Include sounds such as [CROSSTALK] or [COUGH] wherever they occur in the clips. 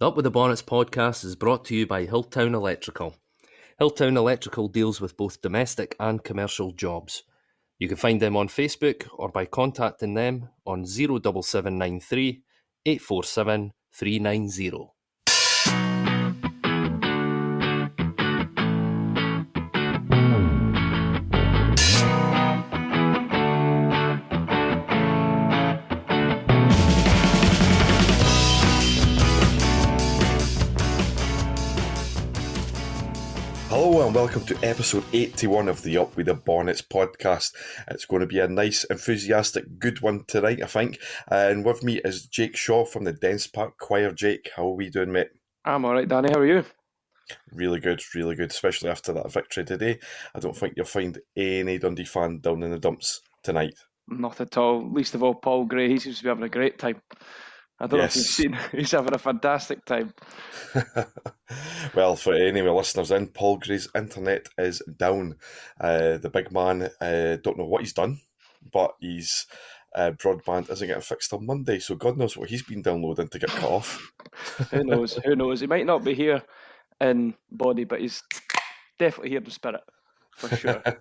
The Up with the Bonnets podcast is brought to you by Hilltown Electrical. Hilltown Electrical deals with both domestic and commercial jobs. You can find them on Facebook or by contacting them on 07793 847 390. Welcome to episode 81 of the Up with the Bonnets podcast. It's going to be a nice, enthusiastic, good one tonight, I think. And with me is Jake Shaw from the Dens Park Choir. Jake, how are we doing, mate? I'm all right, Danny. How are you? Really good, really good, especially after that victory today. I don't think you'll find any Dundee fan down in the dumps tonight. Not at all. Least of all, Paul Gray. He seems to be having a great time. I don't Yes. know if you've seen. [LAUGHS] He's having a fantastic time. [LAUGHS] well, for any of our listeners in, Paul Gray's internet is down. Uh, the big man, uh, don't know what he's done, but his uh, broadband isn't getting fixed on Monday, so God knows what he's been downloading to get cut off. [LAUGHS] Who knows? Who knows? He might not be here in body, but he's definitely here in spirit for sure. [LAUGHS]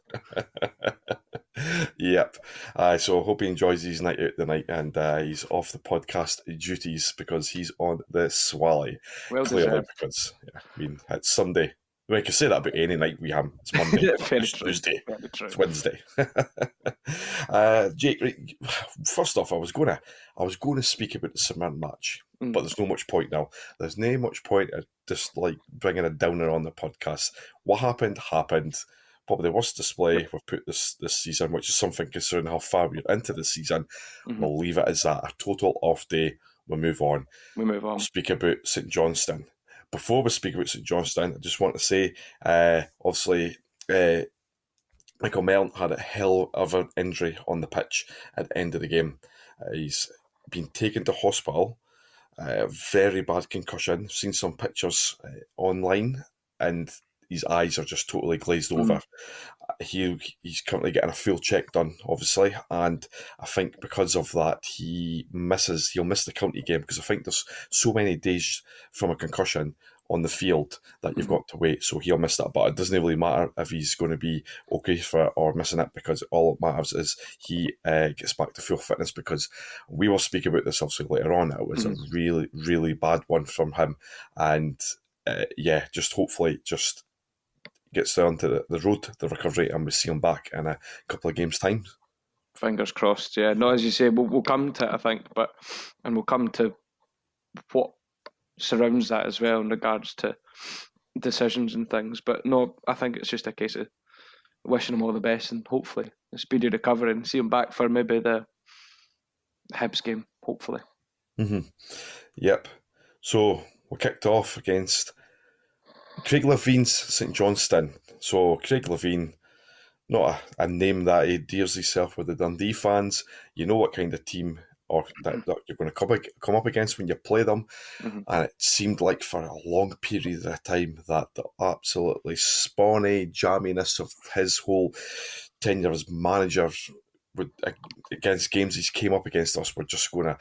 yep. Uh, so I hope he enjoys his night out tonight and uh, he's off the podcast duties because he's on the swally. Well Clearly, deserved. because yeah, I mean, it's Sunday. We can say that about any night we have. It's Monday, [LAUGHS] Yeah, it's true. Tuesday, it's Wednesday. [LAUGHS] uh, Jake, first off, I was gonna, I was going to speak about the St Mirren match, Mm. but there's no much point now. There's no much point of just like bringing a downer on the podcast. What happened happened. Probably the worst display we've put this this season, which is something considering how far we're into the season. Mhm. We'll leave it as that. A total off day. We'll move on We move on. speak about St Johnstone. Before we speak about St Johnstone, I just want to say, uh, obviously, uh, Michael Mellon had a hell of an injury on the pitch at the end of the game. Uh, he's been taken to hospital. Uh, very bad concussion. Seen some pictures uh, online, and his eyes are just totally glazed Mm. over. He he's currently getting a full check done, obviously, and I think because of that, he misses. He'll miss the county game because I think there's so many days from a concussion on the field that you've Mhm. got to wait. So he'll miss that, but it doesn't really matter if he's going to be okay for it or missing it because all it matters is he uh, gets back to full fitness. Because we will speak about this obviously later on. It was a really, really bad one from him, and uh, yeah, just hopefully just gets down to the, the road, the recovery, and we see him back in a couple of games' time. Fingers crossed. Yeah. No, as you say, we'll, we'll come to it, I think, but and we'll come to what surrounds that as well in regards to decisions and things. But no, I think it's just a case of wishing him all the best and hopefully a speedy recovery and see him back for maybe the Hibs game. Hopefully. Mm-hmm. Yep. So we kicked off against Craig Levein's St Johnstone. So Craig Levein, not a, a name that he dears himself with the Dundee fans. You know what kind of team or that, that you're going to come, come up against when you play them. Mhm. And it seemed like for a long period of time that the absolutely spawny jamminess of his whole tenure as manager would against games he's came up against us were just going to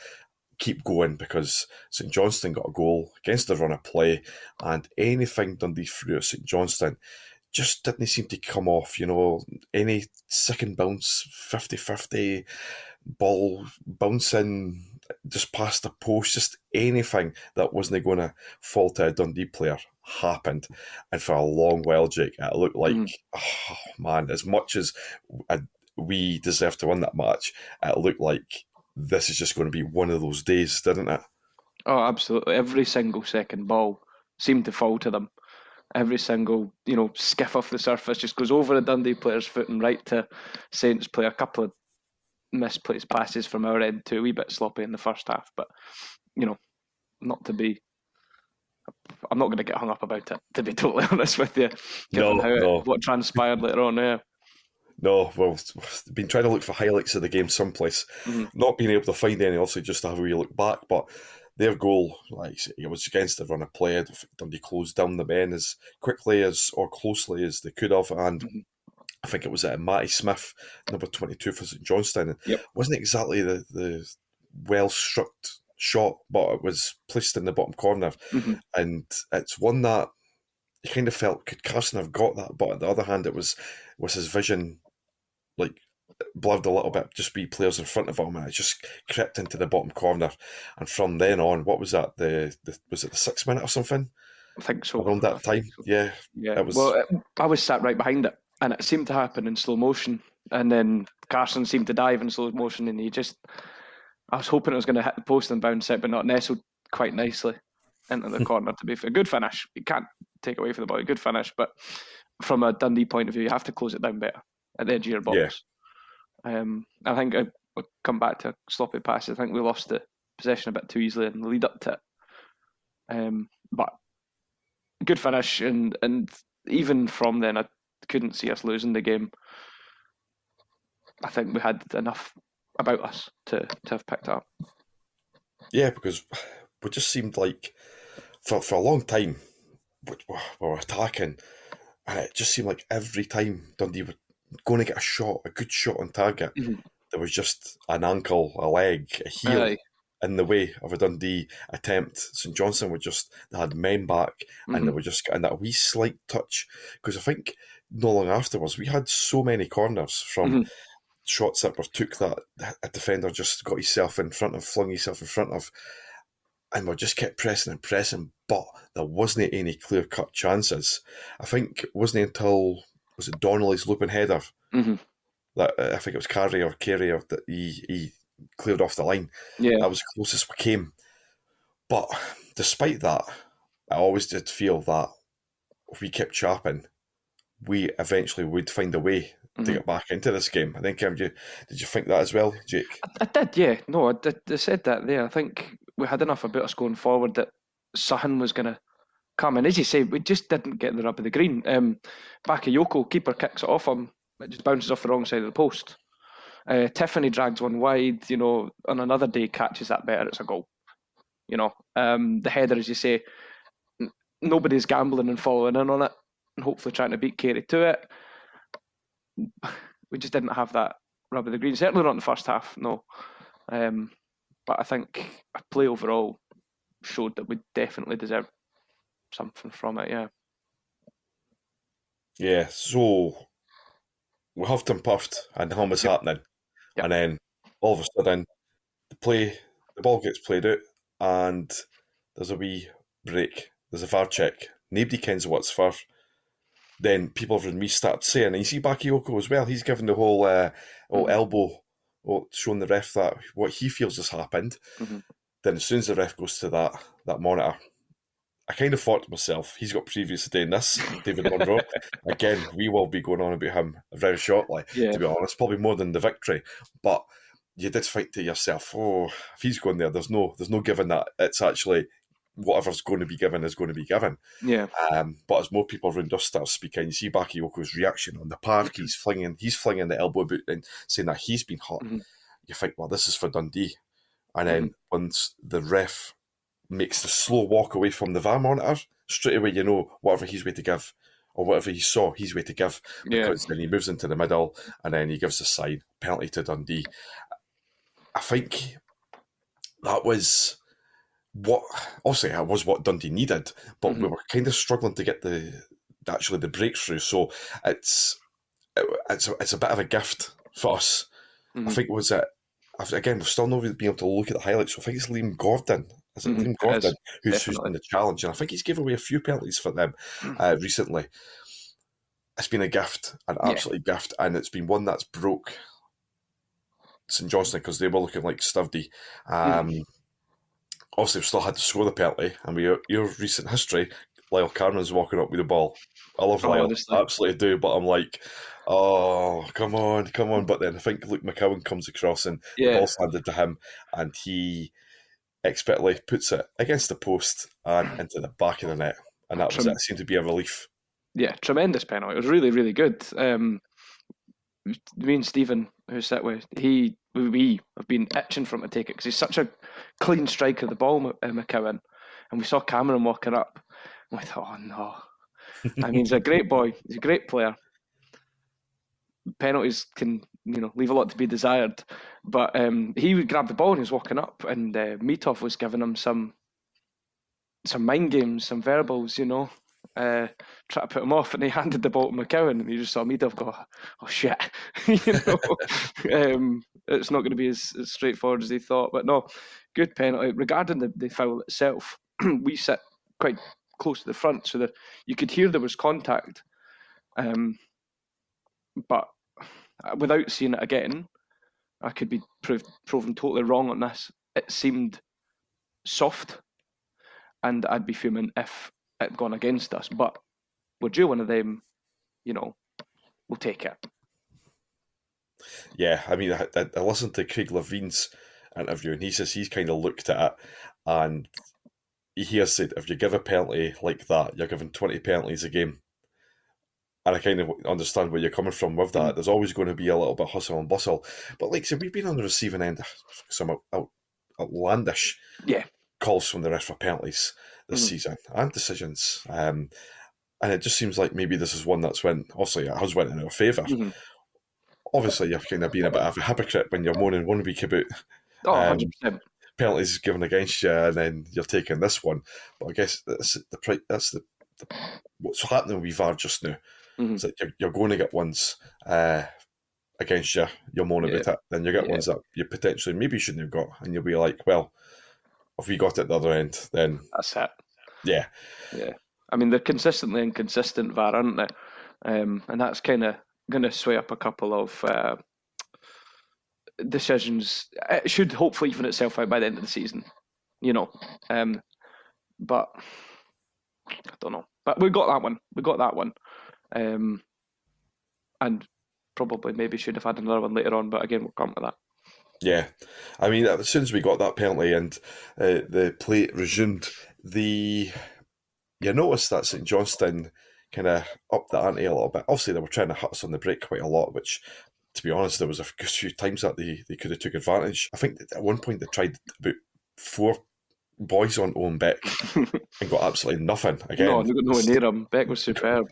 keep going because St Johnstone got a goal against the run of play, and anything Dundee threw at St Johnstone just didn't seem to come off. You know, any second bounce, 50 50, ball bouncing just past the post, just anything that wasn't going to fall to a Dundee player happened. And for a long while, Jake, it looked like, Mhm. oh man, as much as we deserved to win that match, it looked like this is just going to be one of those days, didn't it? Oh, absolutely. Every single second ball seemed to fall to them. Every single, you know, skiff off the surface just goes over a Dundee player's foot and right to Saints play a couple of misplaced passes from our end too, a wee bit sloppy in the first half, but you know, not to be I'm not going to get hung up about it, to be [LAUGHS] totally honest with you. No, how no. what transpired later on, yeah. No, well, been trying to look for highlights of the game someplace, Mhm. not being able to find any, obviously, just to have a wee look back. But their goal, like say, it was against the run of play. Dundee closed down the men as quickly as or closely as they could have, and Mhm. I think it was uh, Matty Smith, number twenty-two for St Johnstone. Yep. wasn't exactly the the well struck shot, but it was placed in the bottom corner, hmm and it's one that you kind of felt could Carson have got that, but on the other hand, it was was his vision like blurred a little bit, just be players in front of him, and it just crept into the bottom corner, and from then on, what was that? The, the was it the six minute or something I think so. around that time? so. Yeah, Yeah. It was- Well, it, I was sat right behind it, and it seemed to happen in slow motion. And then Carson seemed to dive in slow motion, and he just. I was hoping it was going to hit the post and bounce it, but not nestled quite nicely into the [LAUGHS] corner. To be a good finish. You can't take away from the ball. A good finish, but from a Dundee point of view, you have to close it down better at the edge of your box. Yeah. Um, I think I will come back to sloppy passes. I think we lost the possession a bit too easily in the lead up to it. Um, but good finish, and and even from then, I couldn't see us losing the game. I think we had enough about us to, to have picked up. yeah, because we just seemed like for for a long time we, we were attacking, and it just seemed like every time Dundee were going to get a shot, a good shot on target, Mhm. there was just an ankle, a leg, a heel. Aye. in the way of a Dundee attempt. St Johnstone were just they had men back and they Mhm. were just getting that wee slight touch because I think no long afterwards we had so many corners from Mhm. shots that were took that a defender just got himself in front of, flung himself in front of, and we just kept pressing and pressing, but there wasn't any clear cut chances. I think it wasn't until was it Donnelly's looping header Mhm. that uh, I think it was Carey or Carey or that he he cleared off the line Yeah. that was the closest we came. But despite that, I always did feel that if we kept chapping, we eventually would find a way to Mhm. get back into this game. I think um, you, did you think that as well, Jake? I, I did, yeah. No, I, did, I said that there. I think we had enough about us going forward that Sutton was going to come. And as you say, we just didn't get the rub of the green. Um, Bakayoko, keeper kicks it off him. It just bounces off the wrong side of the post. Uh, Tiffoney drags one wide. You know, on another day catches that better. It's a goal. You know, um, the header, as you say, n- nobody's gambling and following in on it, and hopefully trying to beat Carey to it. We just didn't have that rub of the green. Certainly not in the first half. No. Um, but I think a play overall showed that we definitely deserved something from it. Yeah. Yeah, so we huffed and puffed and nothing was happening. Yep. And then all of a sudden, the play, the ball gets played out and there's a wee break. There's a VAR check. Nobody kens what's for. Then people from me start saying, and you see Bakayoko as well, he's given the whole uh, whole Mhm. elbow, oh, showing the ref that what he feels has happened. Mhm. Then as soon as the ref goes to that that monitor, I kind of thought to myself, he's got previous to doing this, David Munro. [LAUGHS] Again, we will be going on about him very shortly, Yeah. to be honest, probably more than the victory. But you did think to yourself, oh, if he's going there, there's no there's no giving that it's actually whatever's going to be given is going to be given. Yeah. Um, but as more people around us start speaking, you see Bakayoko's reaction on the park. He's flinging, he's flinging the elbow boot and saying that he's been hurt. Mhm. You think, well, this is for Dundee. And then once the ref makes the slow walk away from the VAR monitor, straight away you know whatever he's way to give, or whatever he saw, he's way to give. Yeah. Because then he moves into the middle and then he gives the sign penalty to Dundee. I think that was what obviously that was what Dundee needed, but we Mhm. were kind of struggling to get the actually the breakthrough. So it's it's a, it's a bit of a gift for us. I Mhm. think was it again we've still not really been able to look at the highlights. So I think it's Liam Gordon. Is it Mhm, is, Gordon who's, done the challenge? And I think he's given away a few penalties for them uh, recently. It's been a gift, an Yeah. absolute gift, and it's been one that's broke St Johnstone because they were looking like sturdy. Um, Obviously, we've still had to score the penalty, and we your recent history, Lyall Cameron's walking up with the ball. I love Oh, Lyall, honestly. Absolutely do, but I'm like, oh, come on, come on. But then I think Luke McCowan comes across and the Yeah. ball's handed to him, and he expertly puts it against the post and into the back of the net. And that was Trem- it. It seemed to be a relief. Yeah, tremendous penalty. It was really, really good. Um, me and Stephen, who sat with, he we have been itching for him to take it because he's such a clean striker of the ball, uh, McCowan. And we saw Cameron walking up. And we thought, oh no. I mean, he's a great boy. He's a great player. Penalties can you know leave a lot to be desired. But um, he would grab the ball and he was walking up, and uh, Mitov was giving him some some mind games, some verbals, you know, uh, try to put him [LAUGHS] off, and he handed the ball to McCowan, and you just saw Mitov go, "Oh shit," [LAUGHS] you know. [LAUGHS] um, it's not going to be as, as, straightforward as he thought, but no, good penalty. Regarding the, the foul itself, [CLEARS THROAT] we sit quite close to the front, so that you could hear there was contact. Um, but Uh, without seeing it again, I could be proved, proven totally wrong on this. It seemed soft, and I'd be fuming if it gone against us. But we're due one of them, you know, we'll take it. Yeah, I mean, I, I listened to Craig Levein's interview, and he says he's kind of looked at it, and he has said if you give a penalty like that, you're giving 20 penalties a game. And I kind of understand where you're coming from with that. Mm. There's always going to be a little bit of hustle and bustle. But like I said, we've been on the receiving end of some outlandish yeah. calls from the ref for penalties this mm. season and decisions. Um, and it just seems like maybe this is one that's went, obviously, it has went in our favor mm-hmm. Obviously, you're kind of being a bit of a hypocrite when you're moaning one week about oh, um, penalties given against you, and then you're taking this one. But I guess that's the that's the, the what's happening with VAR just now. Mm-hmm. That you're, you're, going to get ones uh, against you, you're yeah. about it, then you get yeah. ones that you potentially maybe shouldn't have got, and you'll be like, well, if we got it at the other end, then that's it. Yeah, yeah. I mean, they're consistently inconsistent VAR, aren't they? Um, and that's kind of going to sway up a couple of uh, decisions. It should hopefully even itself out by the end of the season, you know. Um, but I don't know. But we got that one. We got that one. Um, and probably maybe should have had another one later on. But again, we'll come to that. Yeah, I mean, as soon as we got that penalty and uh, the play resumed, the you noticed that St Johnstone kind of upped the ante a little bit. Obviously, they were trying to hit us on the break quite a lot, which, to be honest, there was a [LAUGHS] few times that they, they could have took advantage. I think at one point they tried about four boys on Owen Beck [LAUGHS] and got absolutely nothing again. No, they got nowhere near him. Beck was [LAUGHS] superb.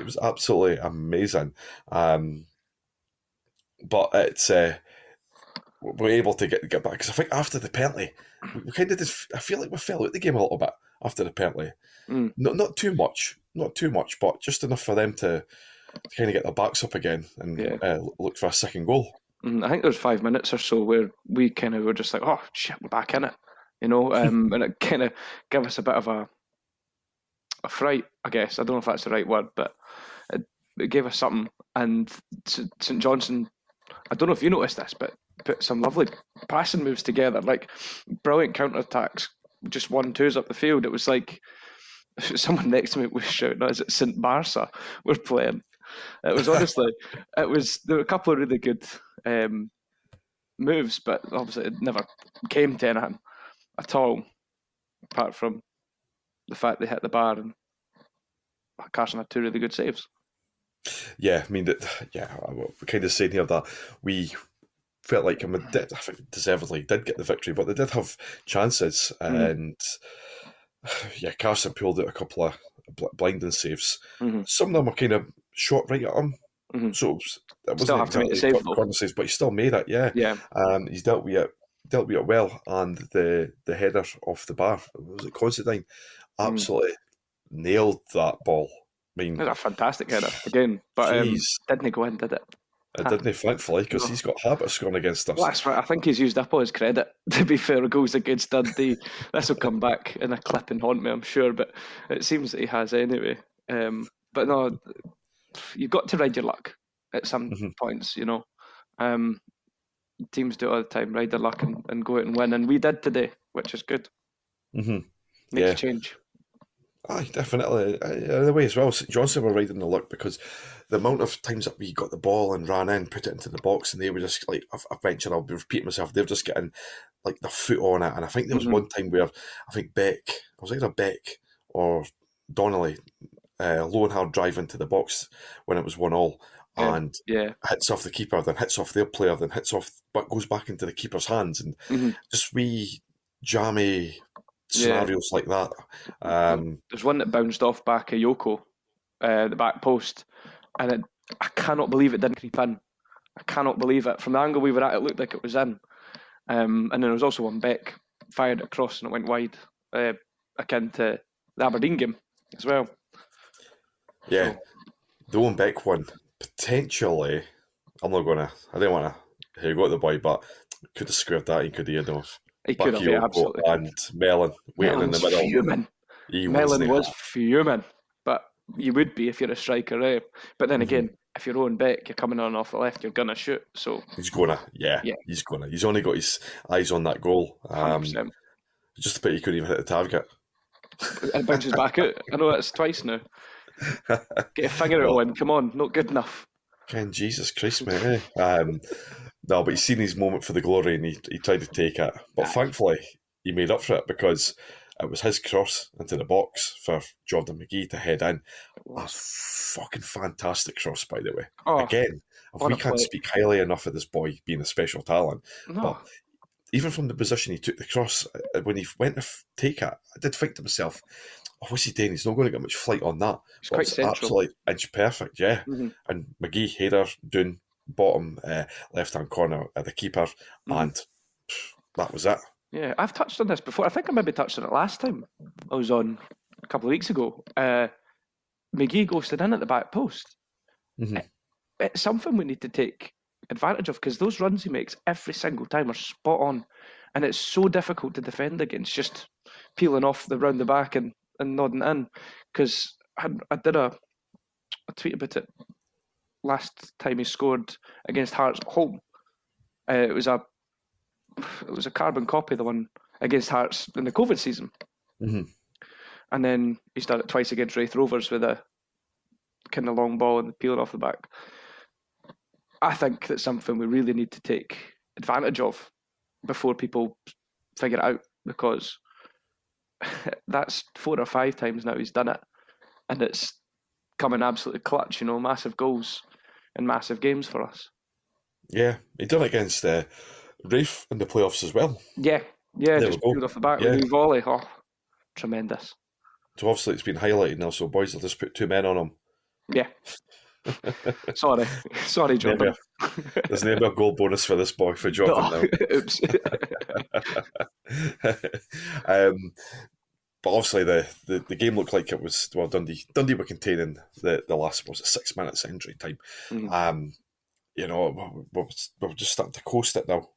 It was absolutely amazing. Um, but it's uh, we're able to get get back because I think after the penalty, we, we kind of did. I feel like we fell out the game a little bit after the penalty. Mm. Not not too much, not too much, but just enough for them to, to kind of get their backs up again and yeah. uh, look for a second goal. Mm, I think there was five minutes or so where we kind of were just like, oh shit, we're back in it, you know, [LAUGHS] um, and it kind of gave us a bit of a a fright, I guess. I don't know if that's the right word, but it, gave us something. And St Johnstone, I don't know if you noticed this, but put some lovely passing moves together, like brilliant counter attacks, just one twos up the field. It was like [LAUGHS] someone next to me was shouting, "Is it Saint Barca we're playing?" It was honestly, [LAUGHS] it was there were a couple of really good um, moves, but obviously it never came to anything at all, apart from the fact they hit the bar and Carson had two really good saves. Yeah, I mean that. [SIGHS] Yeah, we kind of saying here that we felt like I did, I think deservedly did get the victory, but they did have chances, mm. and [SIGHS] yeah, Carson pulled out a couple of blinding saves. Mm-hmm. Some of them were kind of shot right at him. Mm-hmm. So it wasn't exactly save, corner saves, but he still made it. Yeah, yeah. Um, he's dealt with it, dealt with it well, and the the header off the bar was it Considine, mm. absolutely mm. nailed that ball. Mean, it was a fantastic header again, but um, didn't go in, did it? It didn't he, thankfully, because he's got habits scoring against us. Well, that's right. I think he's used up all his credit, [LAUGHS] to be fair, goals against Dundee. this will come back in a clip and haunt me, I'm sure, but it seems that he has anyway. Um, but no, you've got to ride your luck at some mm-hmm. points, you know. Um, teams do it all the time, ride their luck and, and go out and win. And we did today, which is good. Mm-hmm. Makes yeah. change. Aye, definitely. Uh, the way as well, Johnstone were riding the luck because the amount of times that we got the ball and ran in, put it into the box, and they were just like, eventually I'll be repeating myself, they're just getting like their foot on it. And I think there was mm-hmm. one time where I think Beck, I was either Beck or Donnelly, uh, low and hard drive into the box when it was one all. Yeah. And yeah. hits off the keeper, then hits off their player, then hits off, but goes back into the keeper's hands, and mm-hmm. just wee jammy scenarios yeah. like that. Um, There's one that bounced off Bakayoko, uh, the back post, and it, I cannot believe it didn't creep in. I cannot believe it. From the angle we were at, it looked like it was in. Um, and then there was also one Beck fired across and it went wide, uh, akin to the Aberdeen game as well. Yeah, the one Beck one potentially. I'm not gonna. I didn't want to. Here you go, the boy, but could have squared that. He could have had off. He could have, absolutely. and Mellon waiting Mellon's in the middle. Fuming. He Mellon there. was fuming, but you would be if you're a striker, eh? But then Mhm. again, if you're Owen Beck, you're coming on off the left, you're gonna shoot. So He's gonna, yeah, Yeah. he's gonna. He's only got his eyes on that goal. Um, just a pity he couldn't even hit the target. it bounces back out. I know that's twice now. [LAUGHS] Get a finger out, Owen. Come on, not good enough. Ken, Jesus Christ, mate. eh? Um, no, but he's seen his moment for the glory and he, he tried to take it. But Aye. thankfully, he made up for it because it was his cross into the box for Jordan McGhee to head in. A fucking fantastic cross, by the way. Oh, Again, we can't play. speak highly enough of this boy being a special talent, no. but even from the position he took the cross, uh, when he went to take it, I did think to myself, oh, what's he doing? He's not going to get much flight on that. It's But quite it's central. absolutely inch perfect, yeah. Mhm. And McGhee header doing bottom uh, left hand corner at the keeper, Mhm. and pff, that was it. Yeah, I've touched on this before. I think I maybe touched on it last time I was on a couple of weeks ago. Uh, McGhee ghosted in at the back post. Mhm. It's something we need to take advantage of because those runs he makes every single time are spot on, and it's so difficult to defend against. Just peeling off the round the back and, and nodding in. Because I, I did a, a tweet about it last time he scored against Hearts at home. Uh, it was a it was a carbon copy of the one against Hearts in the COVID season. Mhm. And then he started twice against Raith Rovers with a kind of long ball and peeling off the back. I think that's something we really need to take advantage of before people figure it out because [LAUGHS] that's four or five times now he's done it. And it's coming absolutely clutch, you know, massive goals and massive games for us. Yeah, he done against uh, Raith in the playoffs as well. Yeah, yeah, There just we off the back Yeah. with volley. Oh, tremendous. So obviously it's been highlighted now. So boys will just put two men on him. Yeah. [LAUGHS] Sorry, [LAUGHS] sorry, Jordan. There's never a goal bonus for this boy for dropping [LAUGHS] No. now. Oops. um, but obviously the, the, the game looked like it was well Dundee Dundee were containing the, the last was it six minutes injury time. Mhm. Um, you know we- we- we we're just starting to coast it now.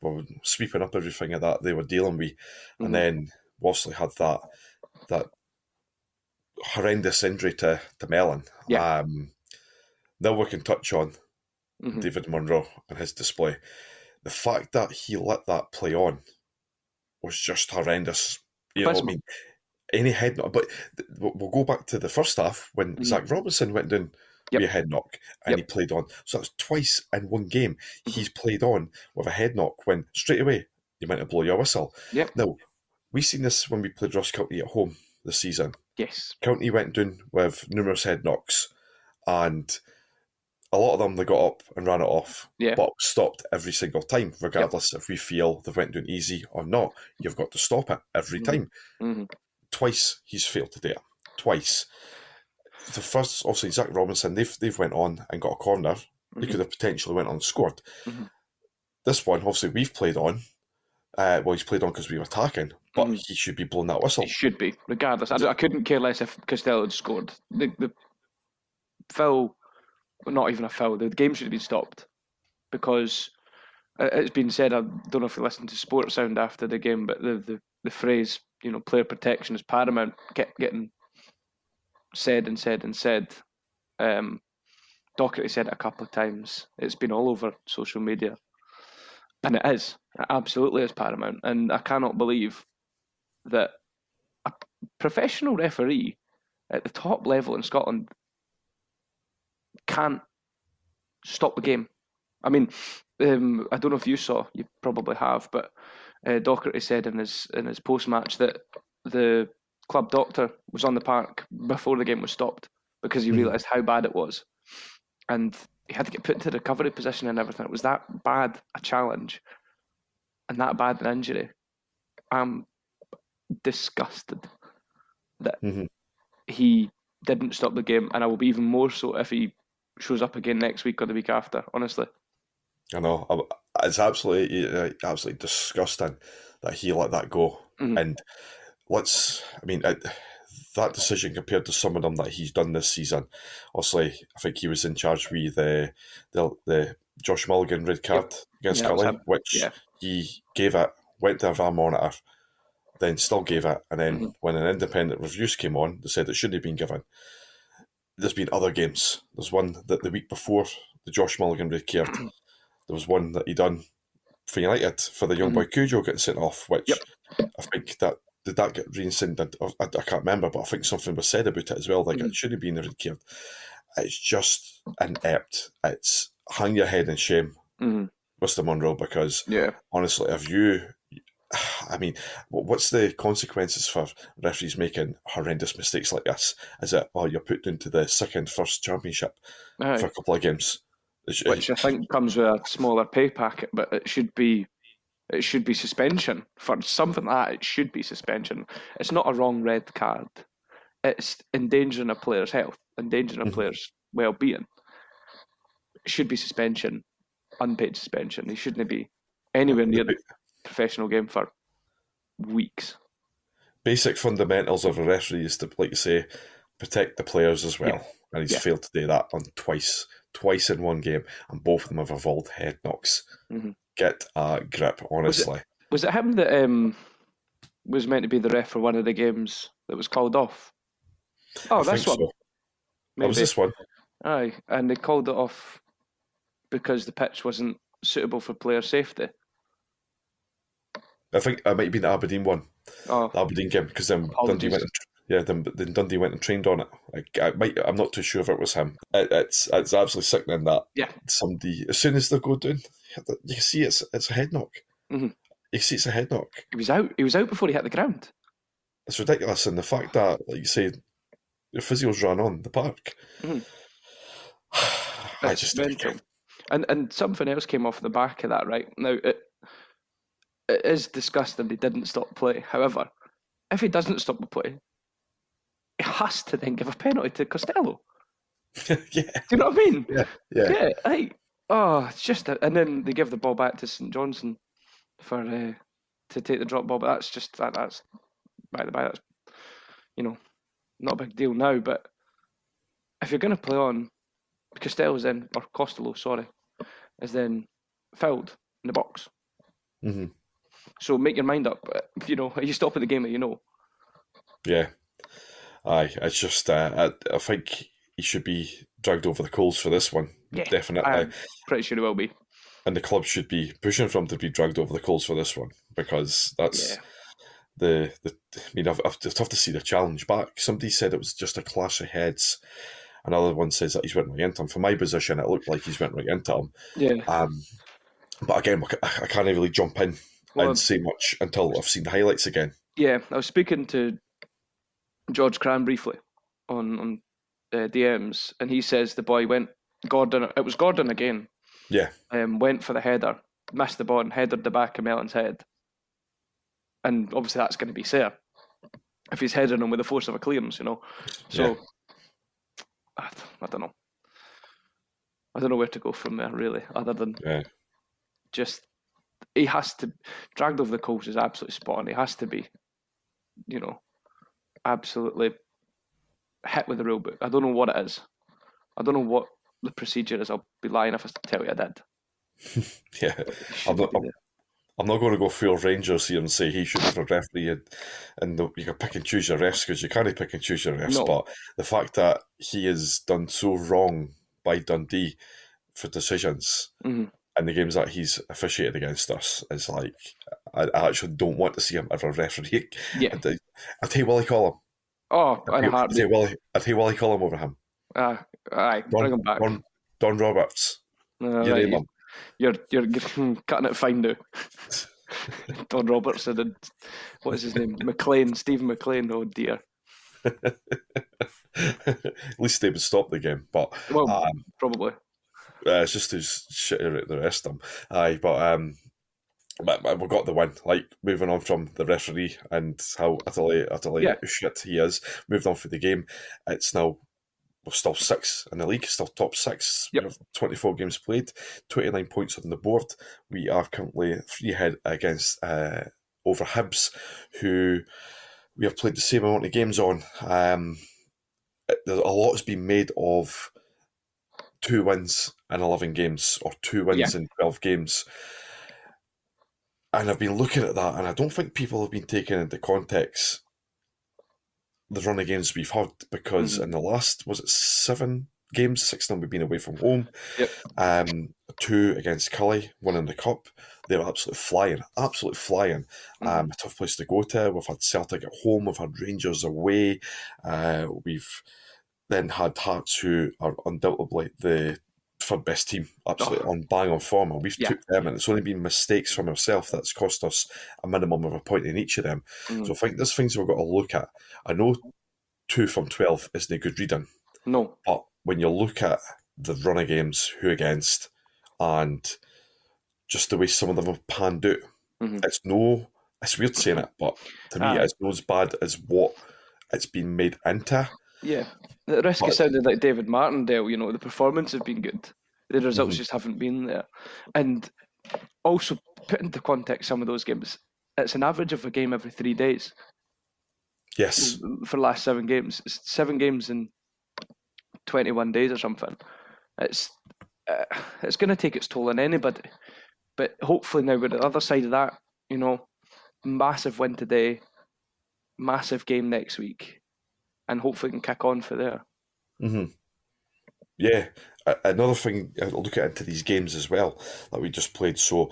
We We're sweeping up everything that they were dealing with, Mhm. and then obviously had that that horrendous injury to to Mellon. Yeah. Um, now we can touch on Mhm. David Munro and his display. The fact that he let that play on was just horrendous. You know, what I mean, any head knock. But we'll go back to the first half when Mhm. Zach Robinson went down Yep. with a head knock and Yep. he played on. So that's twice in one game Mhm. he's played on with a head knock when straight away you meant to blow your whistle. Yep. Now, we've seen this when we played Ross County at home this season. Yes. County went down with numerous head knocks, and a lot of them they got up and ran it off, Yeah. but stopped every single time, regardless if we feel they've went down easy or not. You've got to stop it every Mhm. time. hmm Twice he's failed to do it. Twice. The first, obviously, Zach Robinson, they've they've went on and got a corner. They Mhm. could have potentially went on and scored. Mhm. This one, obviously, we've played on. Uh, well, he's played on because we were attacking, but Mhm. he should be blowing that whistle. He should be, regardless. I, I couldn't care less if Costelloe had scored. The, the well, not even a foul, the game should have been stopped because uh, it's been said, I don't know if you listened to Sports Sound after the game, but the, the, the phrase, you know, player protection is paramount, kept getting said and said and said. Um, Docherty said it a couple of times. It's been all over social media. And it is. It absolutely is paramount. And I cannot believe that a professional referee at the top level in Scotland can't stop the game. I mean, um, I don't know if you saw, you probably have, but uh, Docherty said in his in his post match that the club doctor was on the park before the game was stopped because he Mhm. realised how bad it was, and he had to get put into the recovery position and everything. It was that bad a challenge, and that bad an injury. I'm disgusted that Mhm. he didn't stop the game, and I will be even more so if he shows up again next week or the week after. Honestly, I know. It's absolutely, uh, absolutely disgusting that he let that go. Mhm. And let's, I mean, it, that decision compared to some of them that he's done this season. Obviously, I think he was in charge with the the, the Josh Mulligan red card against Yeah, that was Killie, him. which Yeah. he gave it, went to a VAR monitor, then still gave it, and then Mhm. when an independent reviews came on, they said it shouldn't have been given. There's been other games. There's one that the week before the Josh Mulligan red card, [CLEARS THROAT] there was one that he done for United for the young boy Cujo getting sent off, which Mm-hmm. Yep. I think that did that get reinstated? I, I can't remember, but I think something was said about it as well. Like Mhm. it should have been red card. It's just inept. It's hang your head in shame, Mhm. Mr. Munro, because Yeah. honestly, if you, [SIGHS] I mean, what's the consequences for referees making horrendous mistakes like this? Is it, oh, you're put into the second, first championship Aye. for a couple of games? Which I think comes with a smaller pay packet, but it should be it should be suspension for something like that. It should be suspension. It's not a wrong red card. It's endangering a player's health, endangering a Mhm. player's well-being. It should be suspension, unpaid suspension. He shouldn't be anywhere near the professional game for weeks. basic fundamentals of a referee is to, like you say, protect the players as well. And he's Yeah. failed to do that on twice, twice in one game, and both of them have involved head knocks. Mhm. Get a grip, honestly. Was it him that um, was meant to be the ref for one of the games that was called off? Oh, I this think one. so. That was this one. Aye, and they called it off because the pitch wasn't suitable for player safety. I think it might have been the Aberdeen one, Oh, the Aberdeen game, because then Dundee went. And, yeah, then, then Dundee went and trained on it. Like, I might, I'm not too sure if it was him. It, it's it's absolutely sickening that Yeah. somebody as soon as they go down, you can see it's it's a head knock. Mhm. You see it's a head knock. he was out. He was out before he hit the ground. It's ridiculous, and the fact that, like you say, the physios ran on the park. Mhm. [SIGHS] I just mental. And and something else came off the back of that. Right now, it it is disgusting. He didn't stop play. However, if he doesn't stop the play, he has to then give a penalty to Costelloe. [LAUGHS] yeah, Do you know what I mean? yeah. Yeah, hey, oh, it's just, a, and then they give the ball back to St Johnstone for uh, to take the drop ball. But that's just that. That's by the by. That's you know not a big deal now. But if you're going to play on, Costelloe's then or Costelloe, sorry, is then fouled in the box. hmm So make your mind up. [LAUGHS] You know, are you stopping the game that you know? Yeah. Aye, it's just, uh, I, I think he should be dragged over the coals for this one. Yeah, Definitely. I'm pretty sure he will be. and the club should be pushing for him to be dragged over the coals for this one because that's Yeah. the, the. I mean, I've, I've, it's tough to see the challenge back. Somebody said it was just a clash of heads. Another one says that he's went right into him. For my position, it looked like he's went right into him. Yeah. Um, but again, I can't really jump in Well, and say much until I've seen the highlights again. Yeah, I was speaking to George Cran briefly on on uh, DMs, and he says the boy went Gordon. It was Gordon again. Yeah. Um, went for the header, missed the ball, and headed the back of Mellon's head. And obviously, that's going to be Sayre if he's heading him with the force of a clearance, you know. So I, I don't know. I don't know where to go from there, really, other than Yeah. just he has to dragged over the coals is absolutely spot on. He has to be, you know, absolutely hit with the rule book. I don't know what it is. I don't know what the procedure is. I'll be lying if I tell you I did. [LAUGHS] Yeah. I'm shouldn't I'm. I'm not going to go full Rangers here and say he should have a referee and, and the, you can pick and choose your refs because you can't pick and choose your refs. No. But the fact that he has done so wrong by Dundee for decisions Mhm. In the games that he's officiated against us is like, I, I actually don't want to see him ever referee. [LAUGHS] Yeah. I, I tell you Willie Collum. Oh, I in a tell heartbeat. you Willie, I tell you Willie Collum over him. Ah, aye, bring him back. Don, Don Roberts. Uh, You right, him. You're you're cutting it fine now. [LAUGHS] Don Robertson and what is his name? McLean, Stephen McLean. Oh dear. [LAUGHS] At least they would stop the game. But Well, um, probably. Uh, it's just as shitty at the rest of them. Aye, but um, but, but we got the win. Like moving on from the referee and how utterly utterly Yeah. shit he is. Moved on for the game. It's now we're still six in the league, still top six. Yep. We have 24 games played, 29 points on the board. We are currently three ahead against uh, over Hibs, who we have played the same amount of games on. Um, a lot has been made of two wins in 11 games or two wins in 12 games. And I've been looking at that, and I don't think people have been taking into context the run of games we've had because Mhm. in the last, was it seven games, six of them we've been away from home. Yep. Um, two against Killie, one in the Cup. They were absolutely flying, absolutely flying. Um, a tough place to go to. We've had Celtic at home, we've had Rangers away. Uh, we've then had Hearts, who are undoubtedly the third best team, absolutely on bang on form. And we've Yeah. took them, and it's only been mistakes from ourselves that's cost us a minimum of a point in each of them. Mhm. So I think there's things we've got to look at. I know two from 12 isn't a good reading, No. but when you look at the run of games, who against, and just the way some of them have panned out, Mhm. it's no, it's weird saying it, but to me, Aye. it's not as bad as what it's been made into. Yeah. The risk But- sounded like David Martindale, you know, the performance have been good. The results Mhm. just haven't been there. And also put into context some of those games, it's an average of a game every three days Yes, for the last seven games. It's seven games in twenty one days or something. It's uh, it's going to take its toll on anybody. But hopefully now we're the other side of that. You know, massive win today, massive game next week, and hopefully can kick on for there. hmm Yeah. Another thing, I'll look at into these games as well that we just played. So,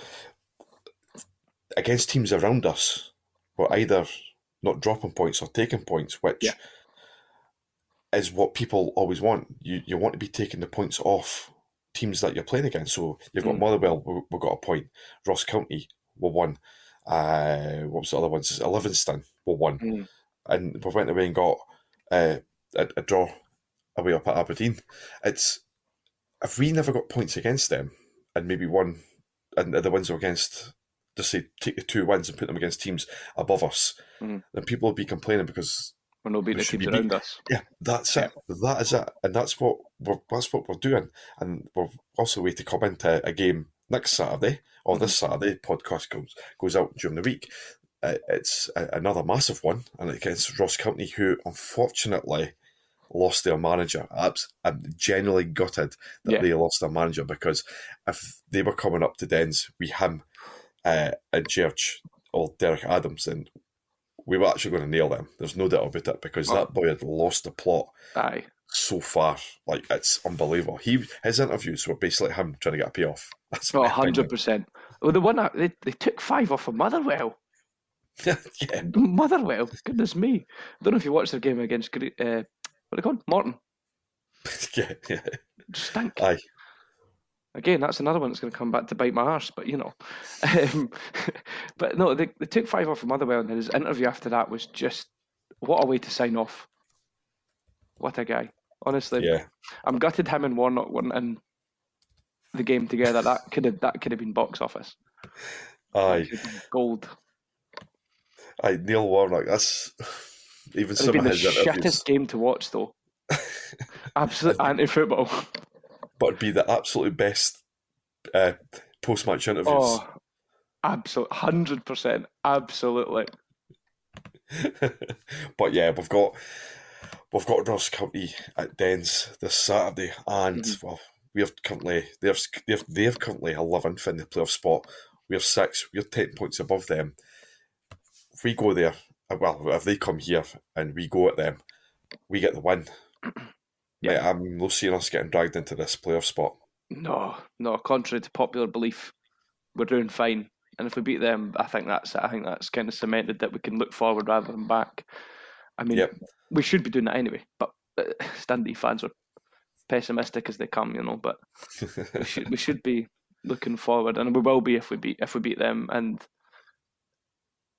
against teams around us, we're either not dropping points or taking points, which Yeah. is what people always want. You you want to be taking the points off teams that you're playing against. So you've got Mm. Motherwell, we- we've got a point. Ross County, we won. Uh, what was the other ones? Livingston, we won. Mm. And we went away and got uh, a, a draw away up at Aberdeen. It's if we never got points against them and maybe one and the wins are against just say take the two wins and put them against teams above us, Mhm. then people will be complaining because We're not beating the teams be around us. yeah, that's it. That is it, and that's what we're that's what we're doing. And we're also way to come into a game next Saturday or this Saturday. Podcast goes goes out during the week. Uh, it's another massive one, and against Ross County, who unfortunately lost their manager. I'm genuinely gutted that Yeah. they lost their manager because if they were coming up to Dens with him uh, in charge or Derek Adams, then we were actually going to nail them. There's no doubt about it because Oh. that boy had lost the plot Aye. so far. Like it's unbelievable. He his interviews were basically him trying to get a payoff. That's Oh, 100%. Well, the one, that- they, they took five off of Motherwell. [LAUGHS] yeah, Motherwell, goodness me. I don't know if you watched their game against, uh, what are they called? Morton. [LAUGHS] yeah, yeah. Stink. Aye. Again, that's another one that's going to come back to bite my arse, but you know. [LAUGHS] Um, but no, they, they took five off of Motherwell, and his interview after that was just what a way to sign off. What a guy. Honestly, Yeah, I'm gutted him and Warnock weren't in the game together. That could have that could have been box office. aye, Gold. Aye. Neil Warnock. That's [SIGHS] even some of the his interviews. shittest game to watch, though. [LAUGHS] Absolute anti-football. But it'd be the absolute best uh, post-match interviews. Oh, absolute hundred percent, absolutely. [LAUGHS] but yeah, we've got we've got Ross County at Dens this Saturday, and Mm-hmm. well, we have currently they have they have, they have currently eleventh in the playoff spot. We have six. We are ten points above them. If we go there, uh, well, if they come here and we go at them, we get the win. [CLEARS THROAT] Yeah. I'm not seeing us getting dragged into this playoff spot. No, no. Contrary to popular belief, we're doing fine. And if we beat them, I think that's. I think that's kind of cemented that we can look forward rather than back. I mean, Yep. we should be doing that anyway. But uh, Dundee fans are pessimistic as they come, you know. But [LAUGHS] we should we should be looking forward, and we will be if we beat if we beat them. And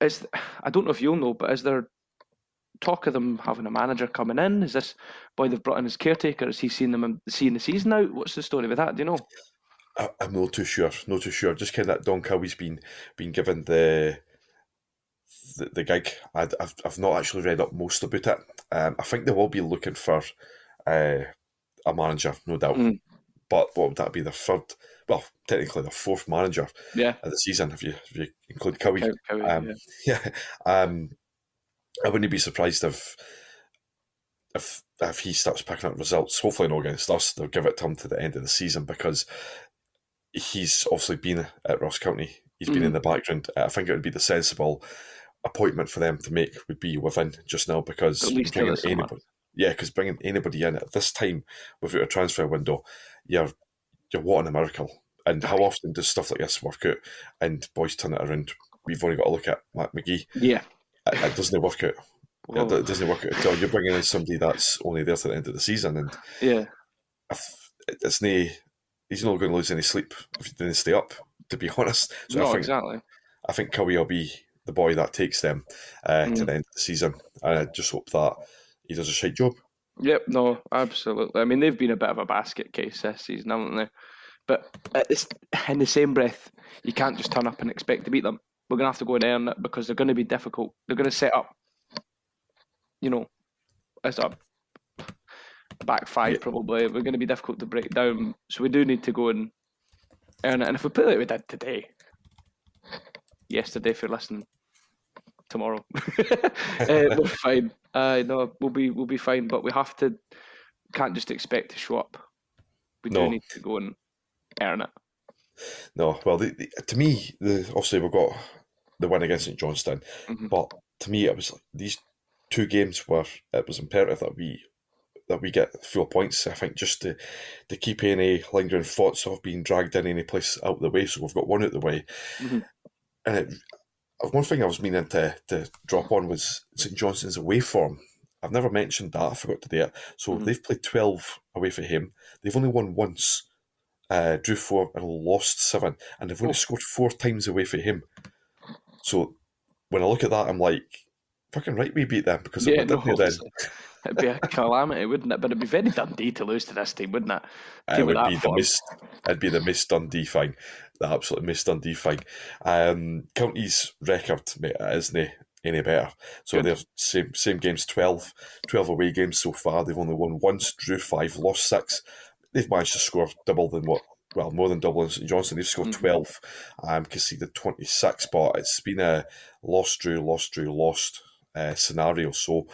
it's [SIGHS] I don't know if you'll know, but is there talk of them having a manager coming in? Is this boy they've brought in as caretaker? Is he seeing them seeing the season out? What's the story with that? Do you know? I, I'm not too sure. Not too sure. Just kind of that Don Cowie's been been given the the, the gig. I, I've I've not actually read up most about it. Um, I think they will be looking for uh, a manager, no doubt. Mm. But what would that be? The third, well, technically the fourth manager Yeah. of the season if you if you include Cowie. Cowie, Um, yeah. [LAUGHS] Yeah, um, I wouldn't be surprised if if if he starts picking up results. Hopefully not against us. They'll give it to him to the end of the season because he's obviously been at Ross County. He's been in Mhm. the background. I think it would be the sensible appointment for them to make would be within just now because At least till bringing anybody, yeah, because bringing anybody in at this time without a transfer window, you're you're wanting a miracle. And how often does stuff like this work out? And boys turn it around. We've only got to look at Matt McGee. Yeah. It, it doesn't work out. Yeah, it doesn't work out at all. You're bringing in somebody that's only there to the end of the season, and yeah. if it's no, he's not going to lose any sleep if he didn't stay up. To be [LAUGHS] honest, so I no, think exactly. I think Cowie will be the boy that takes them uh, to Mm. the end of the season, and I just hope that he does a shite job. Yep, no, absolutely. I mean, they've been a bit of a basket case this season, haven't they? But at this, in the same breath, you can't just turn up and expect to beat them. We're going to have to go and earn it because they're going to be difficult. They're going to set up, you know, as a back five Yeah. probably. We're going to be difficult to break down. So we do need to go and earn it. And if we play like we did today, yesterday, if you're listening, tomorrow, [LAUGHS] uh, we're fine. Uh, no, we'll be we'll be fine. But we have to can't just expect to show up. We No. do need to go and earn it. No, well, the, the, to me, the, obviously we've got the win against St Johnstone, Mhm. but to me, it was like these two games where it was imperative that we that we get full points. I think just to to keep any lingering thoughts of being dragged in any place out of the way. So we've got one out of the way, Mhm. and it, one thing I was meaning to to drop on was St Johnstone's away form. I've never mentioned that. I forgot to do it. So Mhm. they've played twelve away for him. They've only won once uh, drew four and lost seven, and they've only Oh. scored four times away for him. So when I look at that, I'm like, fucking right, we beat them because Yeah, no, then it'd be a calamity, wouldn't it? But it'd be very Dundee to lose to this team, wouldn't it? It would be the form. miss. It'd be the miss Dundee thing, the absolute miss Dundee thing. Um, County's record, mate, it isn't any better. So Good. they're same same games 12, 12 away games so far. They've only won once, drew five, lost six. They've managed to score double than what. Well, more than double St Johnstone. They've scored Mhm. 12, um, conceded 26, but it's been a lost, drew, lost, drew, lost uh, scenario. So,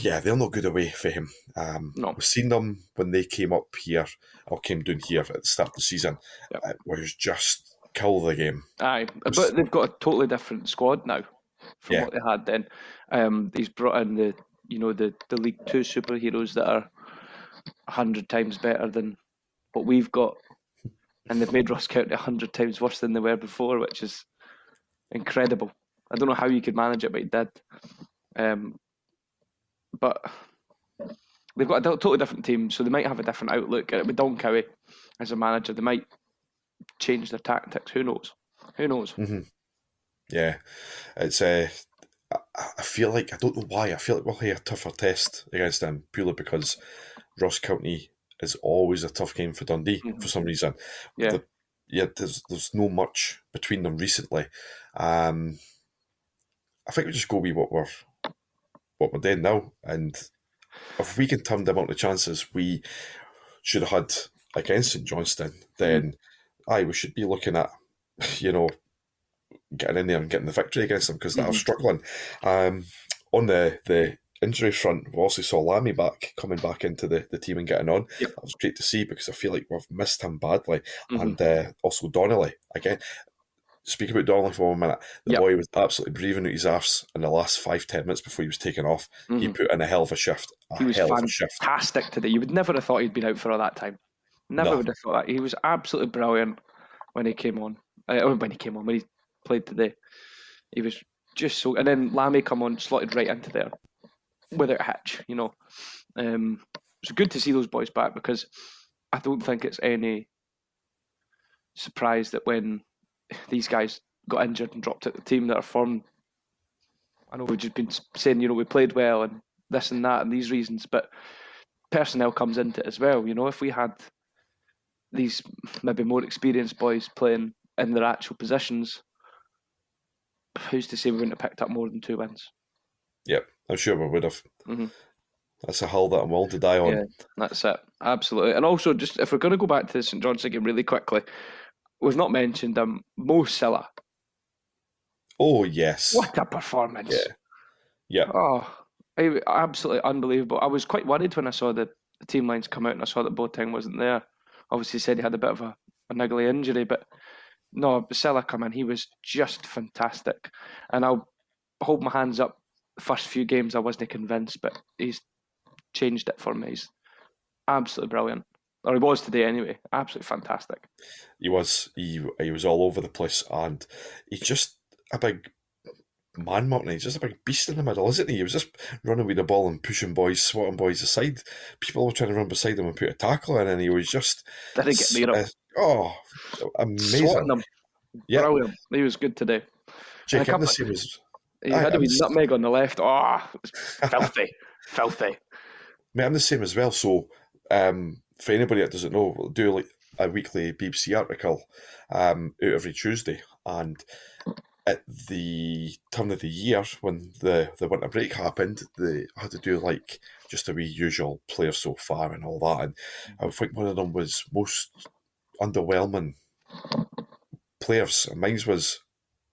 yeah, they're not good away for him. Um, No. We've seen them when they came up here, or came down here at the start of the season. Yep. It was just kill the game. Aye, but they've got a totally different squad now from Yeah. what they had then. Um, he's brought in the you know the the League Two superheroes that are a hundred times better than what we've got, and they've made Ross County a hundred times worse than they were before, which is incredible. I don't know how you could manage it, but he did. Um, but they've got a totally different team, so they might have a different outlook. With Don Cowie as a manager, they might change their tactics. Who knows? Who knows? Yeah, it's. Uh, I, feel like I don't know why. I feel like we'll have a tougher test against them purely because Ross County is always a tough game for Dundee Mhm. for some reason. Yeah. The- yeah. There's there's no much between them recently. Um, I think we just go with what we're what we're doing now, and if we can turn the amount of chances we should have had against St Johnstone, then aye, we should be looking at you know getting in there and getting the victory against them because they're Mhm. struggling. Um, on the the injury front, we also saw Lamie back coming back into the, the team and getting on. Yep. That was great to see because I feel like we've missed him badly. Mhm. And uh, also Donnelly again. Speak about Donnelly for one minute. The Yep. boy was absolutely breathing out his arse in the last five ten minutes before he was taken off. He Mhm. put in a hell of a shift. A He was hell of a shift. fantastic today. You would never have thought he'd been out for all that time. Never No. would have thought that. He was absolutely brilliant when he came on. Uh, when he came on, when he played today. He was just so. And then Lamie come on, slotted right into there without a hitch, you know. Um, it's good to see those boys back because I don't think it's any surprise that when these guys got injured and dropped out the team that are formed. I know we've just been saying, you know, we played well and this and that and these reasons, but personnel comes into it as well. You know, if we had these maybe more experienced boys playing in their actual positions, who's to say we wouldn't have picked up more than two wins? Yep, I'm sure we would have. Mhm. That's a hill that I'm willing to die on. Yeah, that's it. Absolutely. And also, just if we're going to go back to the St John's game really quickly, we've not mentioned um, Mo Sylla. Oh yes. What a performance! Yeah. Yeah. Oh, I- absolutely unbelievable. I was quite worried when I saw the, team lines come out and I saw that Boateng wasn't there. Obviously, said he had a bit of a, a niggly injury, but no, Sylla come in. He was just fantastic, and I'll hold my hands up. The first few games, I wasn't convinced, but he's changed it for me. He's absolutely brilliant, or he was today anyway. Absolutely fantastic. He was he he was all over the place, and he's just a big man, Martin. He's just a big beast in the middle, isn't he? He was just running with the ball and pushing boys, swatting boys aside. People were trying to run beside him and put a tackle in, and he was just Didn't get near him. uh, oh, amazing! Swatting them. Yeah, Brilliant. He was good today. Jake, the same He had a I'm wee nutmeg on the left. Oh, was [LAUGHS] filthy, filthy. Mate, I'm the same as well. So, um, for anybody that doesn't know, we'll do like a weekly BBC article um, out every Tuesday, and at the turn of the year when the, the winter break happened, they had to do like just a wee usual player so far and all that, and I think one of them was most underwhelming players, and mine was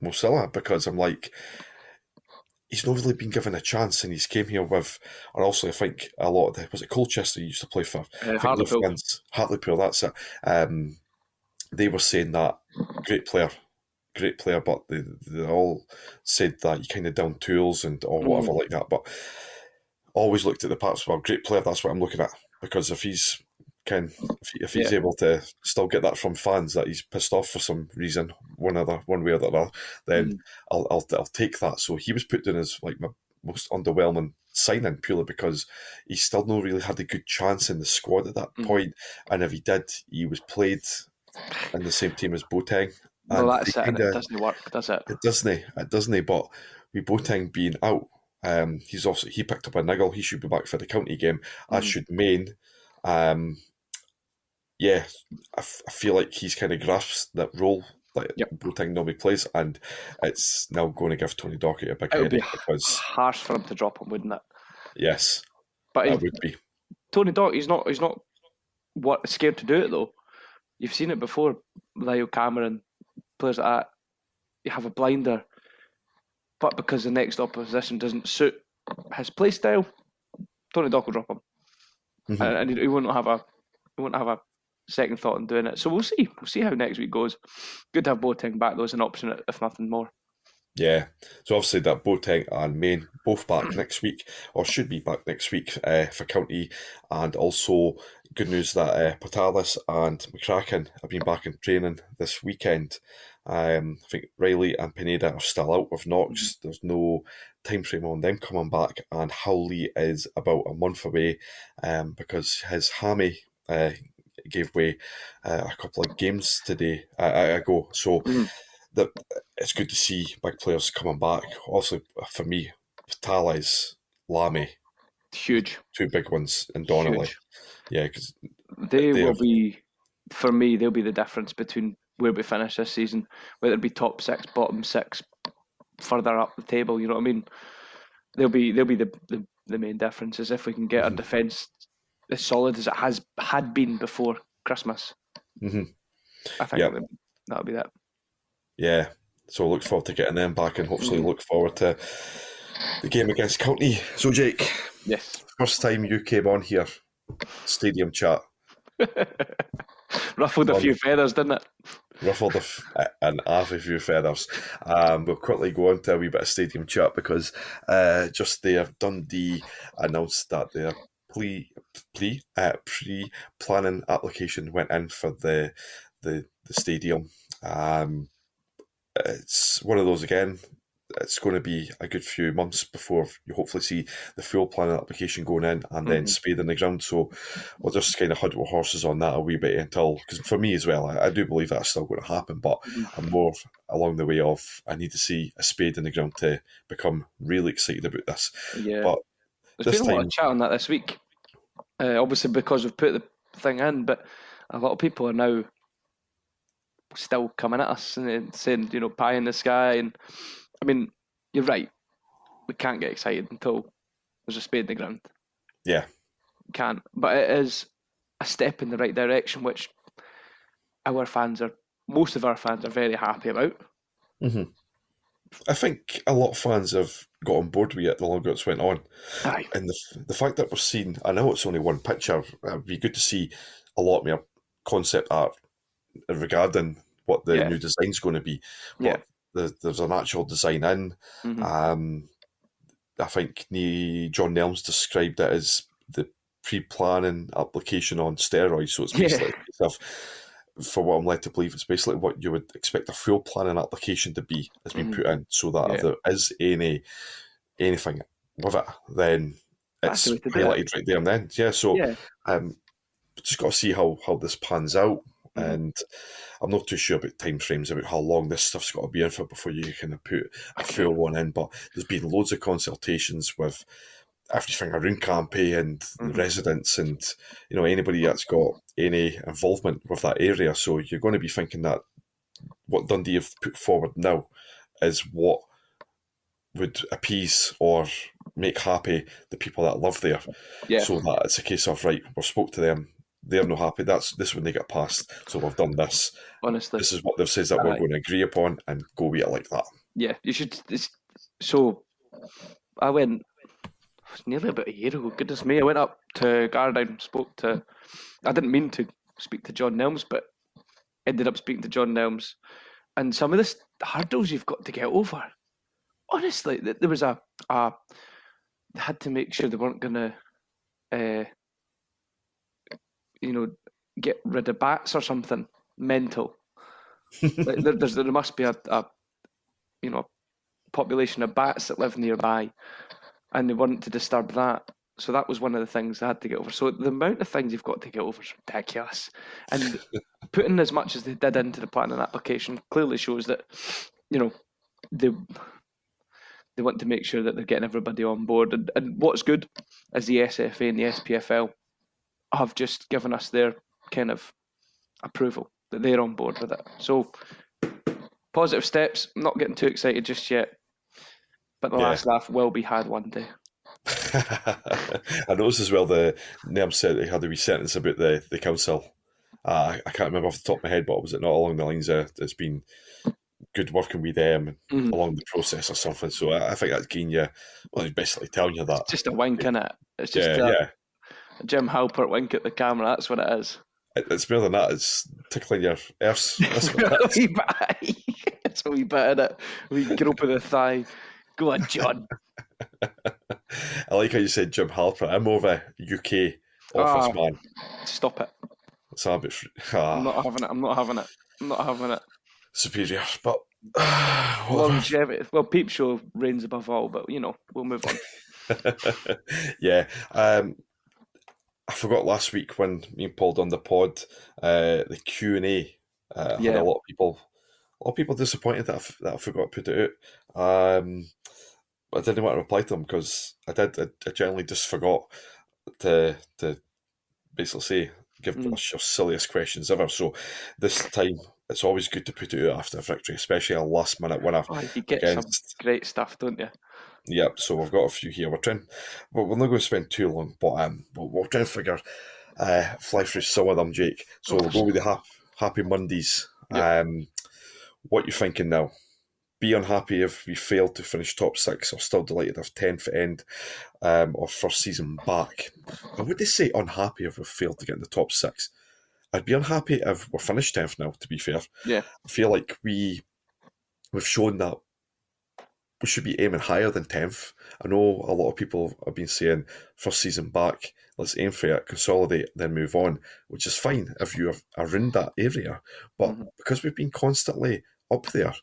Mo Sylla because I'm like. He's not really been given a chance, and he's came here with and also I think a lot of the was it Colchester he used to play for. Uh, Hartlepool. Liverpool's- Hartlepool, that's it. Um, they were saying that great player, great player, but they, they all said that you kind of down tools and or whatever like that. But always looked at the parts. Well, great player. That's what I'm looking at because if he's can if, if he's Yeah. able to still get that from fans that he's pissed off for some reason, one other one way or the other, then I'll, I'll I'll take that. So he was put in as like my most underwhelming signing purely because he still not really had a good chance in the squad at that Mhm. point. And if he did, he was played in the same team as Boateng. Well, that's it. kinda- It doesn't work, does it? it doesn't? It doesn't? But with Boateng being out, um, he's also he picked up a niggle. He should be back for the county game, as Mhm. should Main. Um, yeah, I, f- I feel like he's kind of grasped that role that Yep. Boateng normally plays, and it's now going to give Tony Docherty a big It headache because harsh for him to drop him, wouldn't it? yes, But he, would be. Tony Dock, he's not. He's not what scared to do it though. You've seen it before. Lyall Cameron, players like that. You have a blinder, but because the next opposition doesn't suit his play style, Tony Dock will drop him, Mhm. and, and he, he won't have a he won't have a second thought in doing it. So we'll see. We'll see how next week goes. Good to have Boateng back though as an option, if nothing more. Yeah, so obviously that Boateng and Main both back [CLEARS THROAT] next week, or should be back next week uh, for County, and also good news that uh, Portales and McCracken have been back in training this weekend. Um, I think Riley and Pineda are still out with Knox. There's no time frame on them coming back, and Howley is about a month away um, because his hammy uh, gave way uh, a couple of games today uh, ago. So. Mhm. That it's good to see big players coming back. Also, for me, Portales, Lamie, Huge. two big ones, and Donnelly. Huge. Yeah, because They They will have- be, for me, they'll be the difference between where we finish this season, whether it be top six, bottom six, further up the table. You know what I mean? They'll be they'll be the the, the main difference is if we can get our Mhm. defence as solid as it has had been before Christmas. Mhm. I think Yep. that- that'll be that. yeah. So look forward to getting them back, and hopefully Mhm. look forward to the game against County. So Jake, Yes. first time you came on here, stadium chat, [LAUGHS] Ruffled a few feathers, didn't it? ruffled a f- an half a few feathers. Um, we'll quickly go on to a wee bit of stadium chat because uh, just there, Dundee announced that their pre pre uh, pre planning application went in for the the, the stadium. Um, it's one of those again. It's going to be a good few months before you hopefully see the full planning application going in and then Mhm. spade in the ground. So we'll just kind of huddle horses on that a wee bit until, because for me as well, I, I do believe that's still going to happen, but Mhm. I'm more along the way of I need to see a spade in the ground to become really excited about this. Yeah. But There's been a lot of chat on that this week. Uh, obviously, because we've put the thing in, but a lot of people are now still coming at us and saying, you know, pie in the sky. And I mean, you're right. We can't get excited until there's a spade in the ground. Yeah. Can't. But it is a step in the right direction, which our fans are, most of our fans are very happy about. Mm-hmm. I think a lot of fans have got on board with it the longer it's went on. Aye. And the, the fact that we're seeing, I know it's only one picture, it'd be good to see a lot more concept art regarding what the Yeah. new design's going to be. Yeah. But the, there's an actual design in. Mhm. Um, I think John Nelms described it as the pre-planning application on steroids. So it's Yeah. basically stuff. For what I'm led to believe, it's basically what you would expect a full planning application to be has been Mhm. put in, so that if there is any anything with it, then it's the way to do it. highlighted right there and then. Yeah, so yeah. um, just got to see how how this pans out, Mhm. and I'm not too sure about timeframes about how long this stuff's got to be in for before you kind of put a full one in. But there's been loads of consultations with everything around Campy and Mhm. residents, and you know anybody that's got any involvement with that area. So you're going to be thinking that what Dundee have put forward now is what would appease or make happy the people that live there Yeah. so that it's a case of right, we've spoke to them, they're not happy. That's this when they get passed. So we've done this. honestly. This is what they've said that we're going to agree upon, and go with it like that. Yeah, you should. So, I went was nearly about a year ago. Goodness me, I went up to Gardown, spoke to. I didn't mean to speak to John Nelms, but ended up speaking to John Nelms, and some of the hurdles you've got to get over. Honestly, there was a. a they had to make sure they weren't gonna, uh, you know, get rid of bats or something mental. [LAUGHS] Like, there, there's, there must be a, a you know, population of bats that live nearby, and they weren't to disturb that. So that was one of the things they had to get over. So the amount of things you've got to get over is ridiculous, and [LAUGHS] putting as much as they did into the planning application clearly shows that, you know, they they want to make sure that they're getting everybody on board. And, and what's good is the SFA and the SPFL have just given us their kind of approval that they're on board with it. So positive steps. I'm not getting too excited just yet, but the Yeah. last laugh will be had one day. [LAUGHS] I noticed as well the Neb said they had a wee sentence about the the council. Uh, I can't remember off the top of my head, but was it not along the lines of it's been good working with them Mhm. along the process or something? So I, I think that's getting you. Well, he's basically telling you that. It's Just a wink in it. It's just yeah, a, yeah. a Jim Halpert wink at the camera. That's what it is. It- It's more than that. It's tickling your arse. [LAUGHS] That's what it is. [LAUGHS] it's a wee bit it. A wee grope of the thigh. Go on, John. [LAUGHS] I like how you said Jim Halpert. I'm more of a UK office Ah. man. Stop it. It's a bit fr- [SIGHS] I'm ah, not having it. I'm not having it. I'm not having it. superior, but [SIGHS] whatever. Longevity. Well, Peep Show reigns above all, but you know, we'll move on. [LAUGHS] yeah. Um, I forgot last week when me and Paul done the pod, uh, the Q and A. Uh, had a lot of people, a lot of people disappointed that I, that I forgot to put it out. Um, I didn't want to reply to them because I did. I, I generally just forgot to to basically say give Mm. us your silliest questions ever. So this time it's always good to put it out after a victory, especially a last minute winner Oh, you get some great stuff, don't you? Yep, so we've got a few here. We're trying, but we're not going to spend too long. But um, we'll, we'll try and figure, uh, fly through some of them, Jake. So we'll go with the ha- happy Mondays. Um, what you thinking now? Be unhappy if we fail to finish top six, or still delighted if tenth end, um, or first season back. I would they say unhappy if we failed to get in the top six. I'd be unhappy if we're finished tenth now. To be fair, Yeah. I feel like we we've shown that we should be aiming higher than 10th. I know a lot of people have been saying first season back, let's aim for it, consolidate, then move on, which is fine if you are in that area. But Mhm. because we've been constantly up there,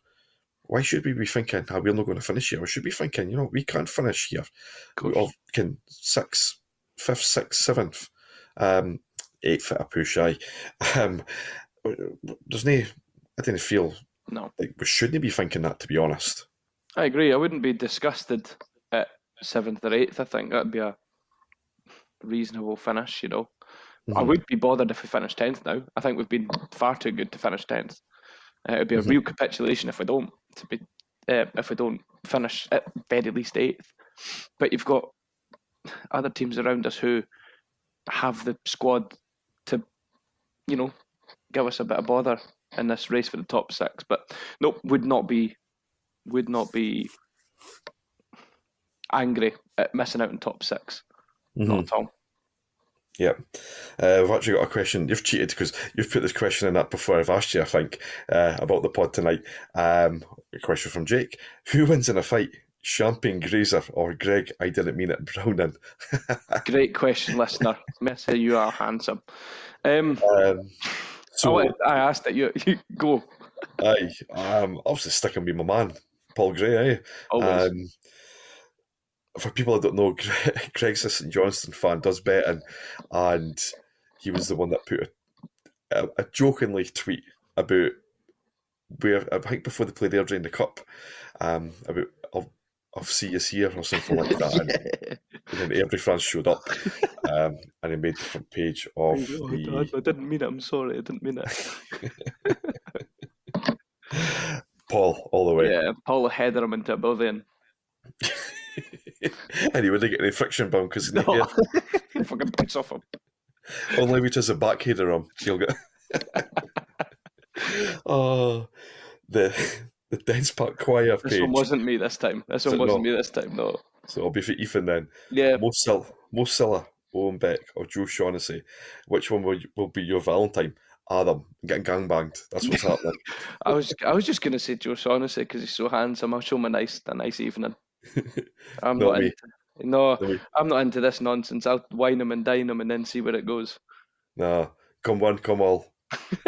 why should we be thinking, oh, we're not going to finish here? We should be thinking, you know, we can't finish here. Can sixth, fifth, sixth, seventh, um, eighth at a push. I, um, there's no, I didn't feel No, like we shouldn't be thinking that, to be honest. I agree. I wouldn't be disgusted at seventh or eighth. I think that'd be a reasonable finish. You know, I Mhm. would be bothered if we finished tenth now. I think we've been far too good to finish tenth. Uh, it'd be a Mhm. real capitulation if we don't. To be uh, if we don't finish at very least eighth. But you've got other teams around us who have the squad to, you know, give us a bit of bother in this race for the top six. But nope, would not be, would not be angry at missing out in top 6 Mm-hmm. Not at all. Yep. Uh, I've actually got a question. You've cheated because you've put this question in that before I've asked you, I think, uh, about the pod tonight. Um, a question from Jake. Who wins in a fight? Champagne Grazer or Greg? I didn't mean it, [LAUGHS] Browning. Great question, listener. Miss you are handsome. Um, Um, so, I, I asked it. You, you go. aye, um, obviously sticking with my man, Paul Gray, eh? Always. Um, for people that don't know, [LAUGHS] Greg, Greg's a St Johnstone fan, does betting, and he was the one that put a, a, a jokingly tweet about where I think before they played there during the cup, um, about I'll, I'll see you here or something like that. And, [LAUGHS] and then every France showed up, um, and he made the front page of Oh, the Dad, I didn't mean it. I'm sorry. I didn't mean it. [LAUGHS] Paul all the way, Yeah, Paul headed him into oblivion. [LAUGHS] and he wouldn't get any friction bound because No. [LAUGHS] Fucking piss off him. Only if he does a backheader on, he'll get. [LAUGHS] oh, the the Dens Park Choir This page. one wasn't me this time. This one it wasn't not? me this time. No. So it'll be for Ethan then. Yeah. Mo Sil- Mo Sylla, Owen Beck, or Joe Shaughnessy. Which one will, will be your Valentine? Adam getting gangbanged. That's what's happening. I was I was just gonna say Joe Shaughnessy because he's so handsome. I'll show him a nice a nice evening. [LAUGHS] I'm Not not, into, no, Not. I'm not into this nonsense. I'll wine him and dine him and then see where it goes. Nah, come one, come all. [LAUGHS]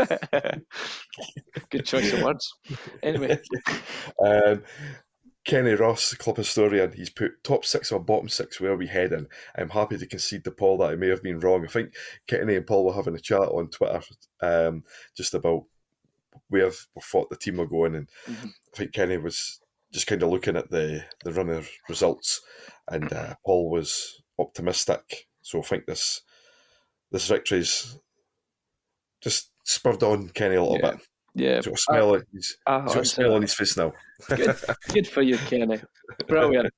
Good choice of words. Anyway, [LAUGHS] Um, Kenny Ross, club historian, he's put top six or bottom six. Where are we heading? I'm happy to concede to Paul that I may have been wrong. I think Kenny and Paul were having a chat on Twitter um, just about where we thought the team were going, and Mhm. I think Kenny was just kind of looking at the the runner results, and uh, Paul was optimistic. So I think this this victory's just spurred on Kenny a little Yeah. bit. yeah, got a smile, on- he's, he's got a smile on his face now. good, [LAUGHS] good for you, Kenny. Brilliant.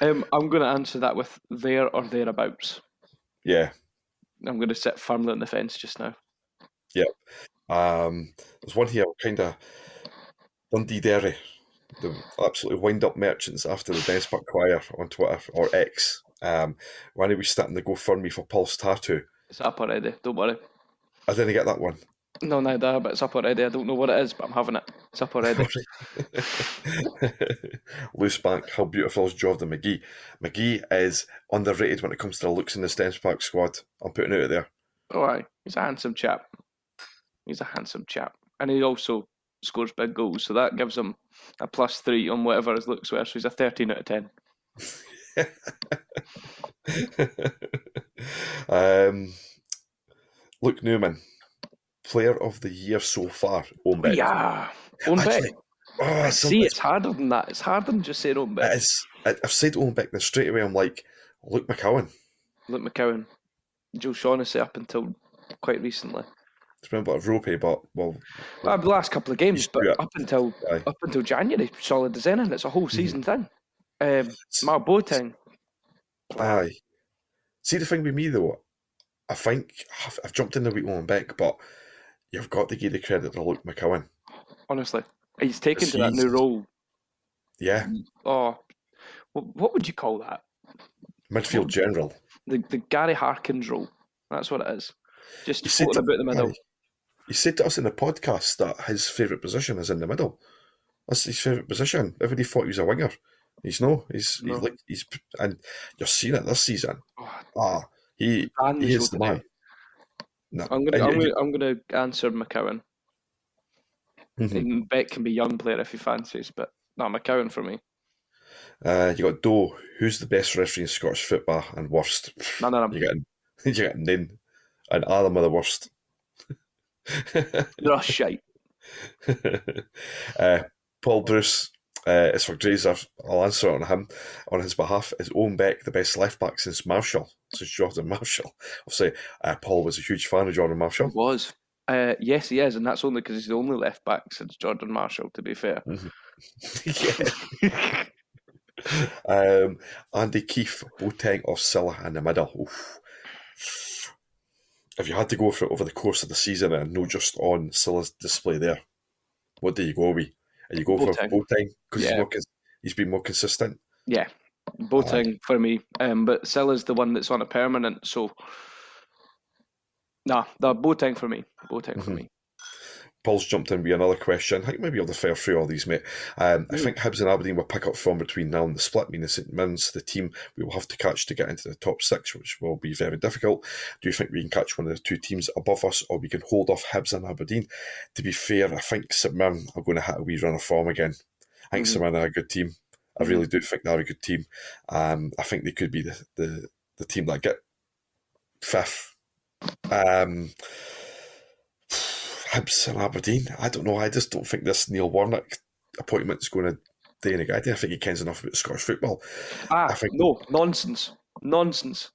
Um, I'm going to answer that with there or thereabouts. Yeah. I'm going to sit firmly on the fence just now. Um, there's one here, kind of Dundee Derry, the absolutely wind up merchants after the Dens Park Choir on Twitter or X. Um, when he was starting to go for me for Pulse Tattoo. It's up already. Don't worry. I didn't get that one. No, neither, but it's up already. I don't know what it is, but I'm having it. It's up already. [LAUGHS] Loose bank, how beautiful is Jordan McGhee? McGhee is underrated when it comes to the looks in the Dens Park squad. I'm putting it out there. oh, aye. He's a handsome chap. He's a handsome chap. And he also scores big goals, so that gives him a plus three on whatever his looks were. So he's a 13 out of 10. [LAUGHS] um, Luke Newman, player of the year so far. Owen Yeah. Owen Beck. Actually, Oh, See, it's harder than that. It's harder than just saying Owen Beck. It is. I, I've said Owen Beck, then straight away I'm like, Luke McCowan. Luke McCowan. Joe Shaughnessy up until quite recently. It's been a bit of ropey, but well, Well, the last couple of games, but up until Aye. up until January, solid as anything. It's a whole Mm-hmm. season thing. Um, Mark Boateng, aye. See the thing with me though, I think I've, I've jumped in the week Owen Beck, but you've got to give the credit to Luke McCowan. honestly, he's taken Yes, to that new role. Yeah, Oh, what, what would you call that? midfield general. The the Gary Harkins role. That's what it is. Just floating about the middle. aye. He said to us in the podcast that his favourite position is in the middle. That's his favourite position. Everybody thought he was a winger. He's no. He's No. he's like he's and you're seeing it this season. Oh, Ah, he Dan he is the man. No, I'm gonna, I'm gonna, I'm gonna answer McCowan. Mhm. Beck can be young player if he fancies, but not McCowan for me. Uh, you got Doe, who's the best referee in Scottish football and worst. None of them. You get [LAUGHS] you get Nin, and Adam are the worst. [LAUGHS] They're all shite. [LAUGHS] uh, Paul Bruce uh, is for Grazer. I'll answer on him on his behalf. Is Owen Beck the best left back since Marshall? Since Jordan [LAUGHS] Marshall? I'll say uh, Paul was a huge fan of Jordan Marshall. Was. Uh, yes, he is, and that's only because he's the only left back since Jordan Marshall. To be fair, yeah. um, Andy Keefe, Boateng or Sylla in the middle. Oof. If you had to go for it over the course of the season and not just on Sylla's display there, what do you go with? Are you go for Boateng. Boateng because Yeah. he's, he's been more consistent? Yeah, Boateng for me. Um, but Sylla's the one that's on a permanent, so nah, the Boateng for me. Boateng for Mhm. me. Paul's jumped in with another question. I think maybe I'll fire through all these, mate. Um, I Mm. think Hibs and Aberdeen will pick up form between now and the split, meaning St Mirren's the team we will have to catch to get into the top six, which will be very difficult. Do you think we can catch one of the two teams above us, or we can hold off Hibs and Aberdeen? To be fair, I think St Mirren are going to hit a wee run of form again. I think Mhm. St Mirren are a good team. I Mhm. really do think they're a good team. Um, I think they could be the, the, the team that get fifth. Um, Hibs and Aberdeen. I don't know. I just don't think this Neil Warnock appointment is going to do any good. I don't think he cares enough about Scottish football. Ah, I think- no, nonsense. Nonsense.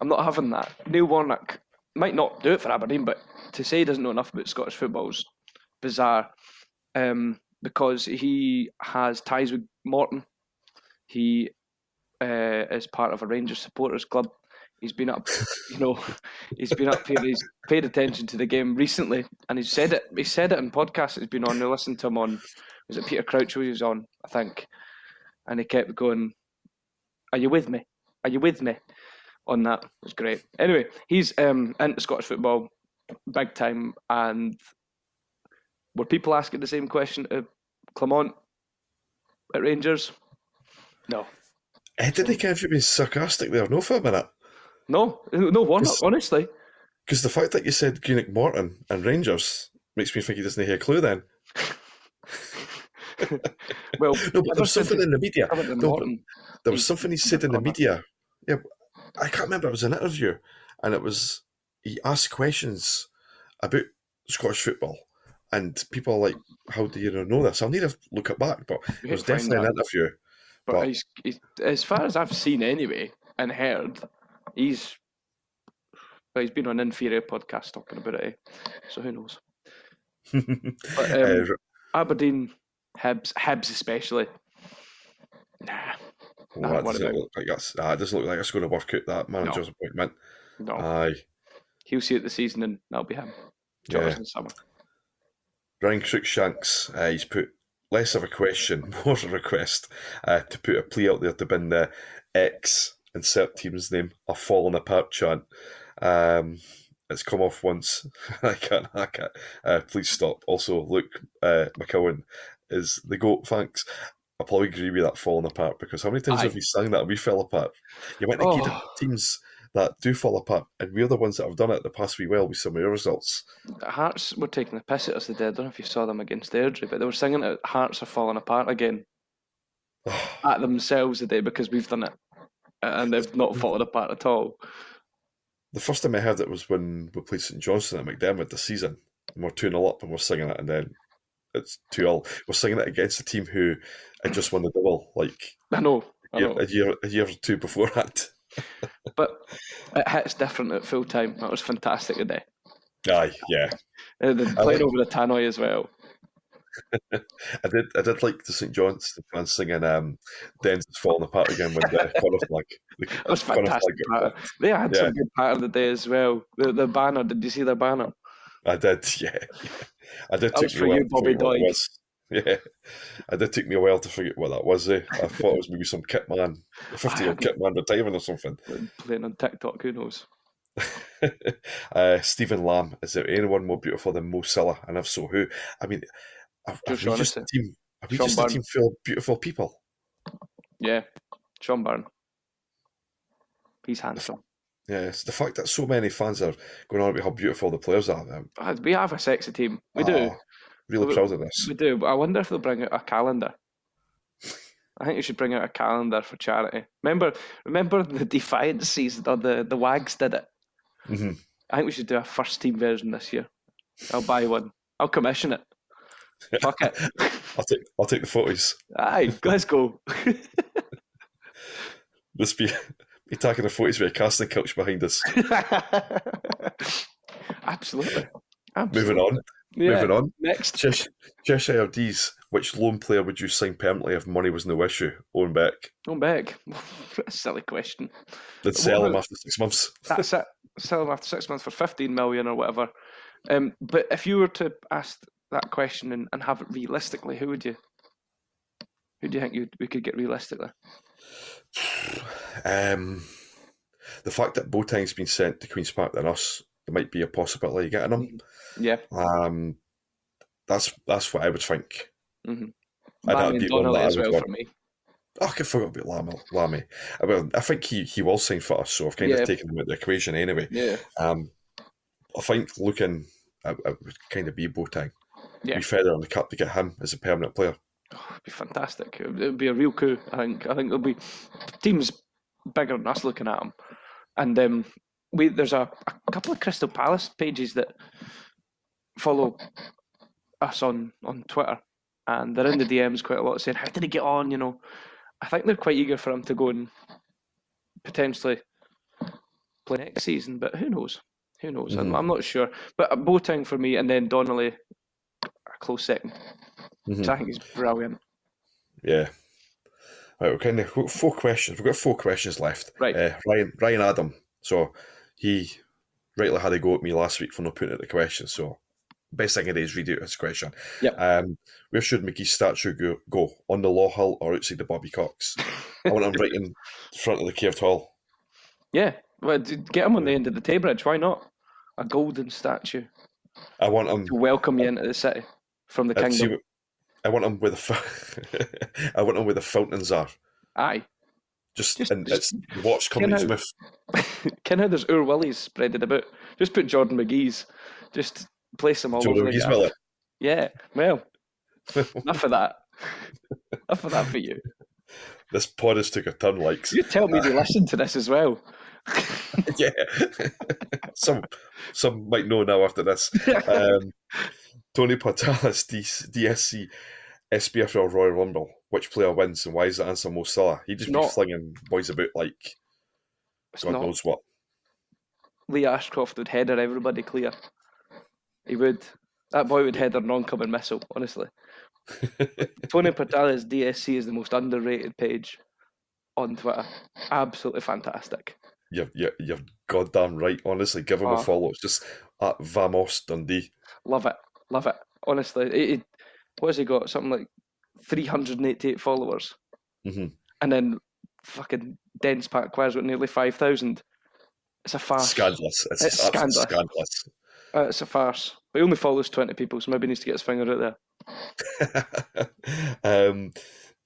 I'm not having that. Neil Warnock might not do it for Aberdeen, but to say he doesn't know enough about Scottish football is bizarre. Um, because he has ties with Morton. He uh, is part of a Rangers supporters club. He's been up, you know, he's been up here. He's paid attention to the game recently, and he said it. He said it in podcasts. He's been on. I listened to him on. Was it Peter Crouch who he was on? I think, and he kept going. Are you with me? Are you with me? On that, it was great. Anyway, he's um, into Scottish football, big time. And were people asking the same question to Clement at Rangers? No, I didn't care if you're being sarcastic there, no, for a minute. No, no. one, honestly. Because the fact that you said Greenock Morton and Rangers makes me think he doesn't hear a clue then. [LAUGHS] Well, [LAUGHS] No, but there was something in the media. in No, there was something he said in the media. Yeah, I can't remember. It was an interview, and it was he asked questions about Scottish football, and people are like, "How do you know this?" I'll need to look it back, but it was definitely an interview. But, but- he's, as far as I've seen anyway and heard, he's well, he's been on inferior podcast talking about it. eh? So who knows? [LAUGHS] But um, Uh, Aberdeen, Hibs, Hibs especially. Nah, well, that doesn't look like that's, it doesn't look like it's going to work out that manager's appointment. no. Aye, He'll see it the season and that'll be him. Josh yeah. in the summer. Ryan Cruikshanks, uh, he's put less of a question, [LAUGHS] more of a request uh, to put a plea out there to bin the X insert team's name a falling apart chant. Um, it's come off once. [LAUGHS] I can't hack it. Uh, please stop. Also, Luke uh, McCowan is the goat. Thanks. I'll probably agree with that falling apart because how many times Aye. have we sung that and we fell apart? You might not get Oh. teams that do fall apart, and we're the ones that have done it the past wee well with some of your results. Hearts were taking the piss at us today. I don't know if you saw them against Airdrie, but they were singing that Hearts are falling apart again [SIGHS] at themselves today because we've done it. And they've not fallen apart at all. The first time I heard it was when we played St Johnstone at McDiarmid this season. And we're 2 0 up and we're singing it, and then it's 2 all. We're singing it against a team who had just won the double like I know. I know. a, year, a year or two before [LAUGHS] that. But it hits different at full time. That was fantastic today. Aye, yeah. They're I playing like- over the Tannoy as well. [LAUGHS] I did I did like the St Johnstone fans singing um, Dens is falling apart again with the corner flag. The [LAUGHS] That was fantastic. flag got pattern. They had Yeah. some good pattern today as well. The, the banner, did you see their banner? I did, [LAUGHS] yeah. I did That take was for a while you, Bobby it Doig. Yeah, I did take me a while to figure out what that was. Eh? I thought it was maybe some kit man, a fifty-year-old kit man retiring or something. Playing on TikTok, who knows? uh, Stephen Lamb, is there anyone more beautiful than Mo Sylla? And if so, who? I mean, Josh we just a team? Are we Sean just a team full of beautiful people? Yeah, Sean Byrne. He's handsome. Yes, the fact that so many fans are going on about how beautiful the players are. Ah, We have a sexy team. We do. ah, really We- proud of this. We do. But I wonder if they'll bring out a calendar. I think you should bring out a calendar for charity. Remember, remember the Defiance season or the the Wags did it. hmm I think we should do a first team version this year. I'll buy one. I'll commission it. Fuck it. [LAUGHS] I'll take I'll take the photos. Aye, let's go. [LAUGHS] This be be taking the photos with a casting couch behind us. [LAUGHS] Absolutely. Moving on, Yeah. moving on. Next. Chesh- Cheshire D's which lone player would you sign permanently if money was no issue? Owen Beck. Owen Beck. silly question. They'd sell him after six months. That's it. Sell him after six months for 15 million or whatever. Um, but if you were to ask that question and, and have it realistically, who would you? Who do you think you we could get realistically? [SIGHS] Um, the fact that Boateng's been sent to Queens Park than us, there might be a possibility of getting him. Mm-hmm. Yeah. Um, that's that's what I would think. Mm-hmm. I'd, be Donnelly as well want. for me. Oh, I forgot about Lamie. Lamie. I, mean, I think he, he will sign for us, so I've kind yeah. of taken him out of the equation anyway. Yeah. Um, I think looking, I, I would kind of be Boateng. Yeah. Be feather on the cut to get him as a permanent player. Oh, it'd be fantastic. It would be a real coup. I think. I think there'll be teams bigger than us looking at him, and um, we there's a, a couple of Crystal Palace pages that follow us on on Twitter, and they're in the DMs quite a lot saying, "How did he get on?" You know, I think they're quite eager for him to go and potentially play next season, but who knows? Who knows? Mm-hmm. I'm, I'm, not sure. But Boateng for me, and then Donnelly, a close 2nd mm-hmm. So I think he's brilliant. Yeah. Right, we're kind of four questions. We've got four questions left. Right. Uh, Ryan Ryan Adam. So he rightly had a go at me last week for not putting out the question. So best thing I did is read out his question. Yeah. Um, where should McGhee's statue go, go? On the Law Hill or outside the Bobby Cox? I want him right in front of the Caird Hall. Yeah. Well, get him on the end of the Tay Bridge. Why not? A golden statue. I want him to welcome you into the city from the uh, kingdom. I want him where the [LAUGHS] I want him where the fountains are. Aye. Just, just and just, it's watch Company Smith. [LAUGHS] Ken how there's Oor Wullies spreaded about. Just put Jordan McGhee's. Just place them all Jordan over. McGhee's Yeah. Well, [LAUGHS] enough of that. enough of that for you. This pod has took a turn, likes. You tell me to listen to this as well. [LAUGHS] yeah. [LAUGHS] some some might know now after this. Um, [LAUGHS] Tony Portalis, DSC, SPFL Royal Rumble. Which player wins and why is the answer Mo Sylla? He just be flinging boys about like God not. knows what. Lee Ashcroft would header everybody clear. He would. That boy would header non-coming missile, honestly. Tony Portalis DSC is the most underrated page on Twitter. Absolutely fantastic. You're, you're, you're goddamn right. Honestly, give him a ah. follow. It's just at Vamos Dundee. Love it. Love it. Honestly. It, it, what has he got? Something like 388 followers. Mm-hmm. And then fucking Dense pack got nearly 5,000. It's a farce. Scandalous. It's, it's scandalous. scandalous. Uh, it's a farce. But he only follows 20 people, so maybe he needs to get his finger out there. [LAUGHS] um,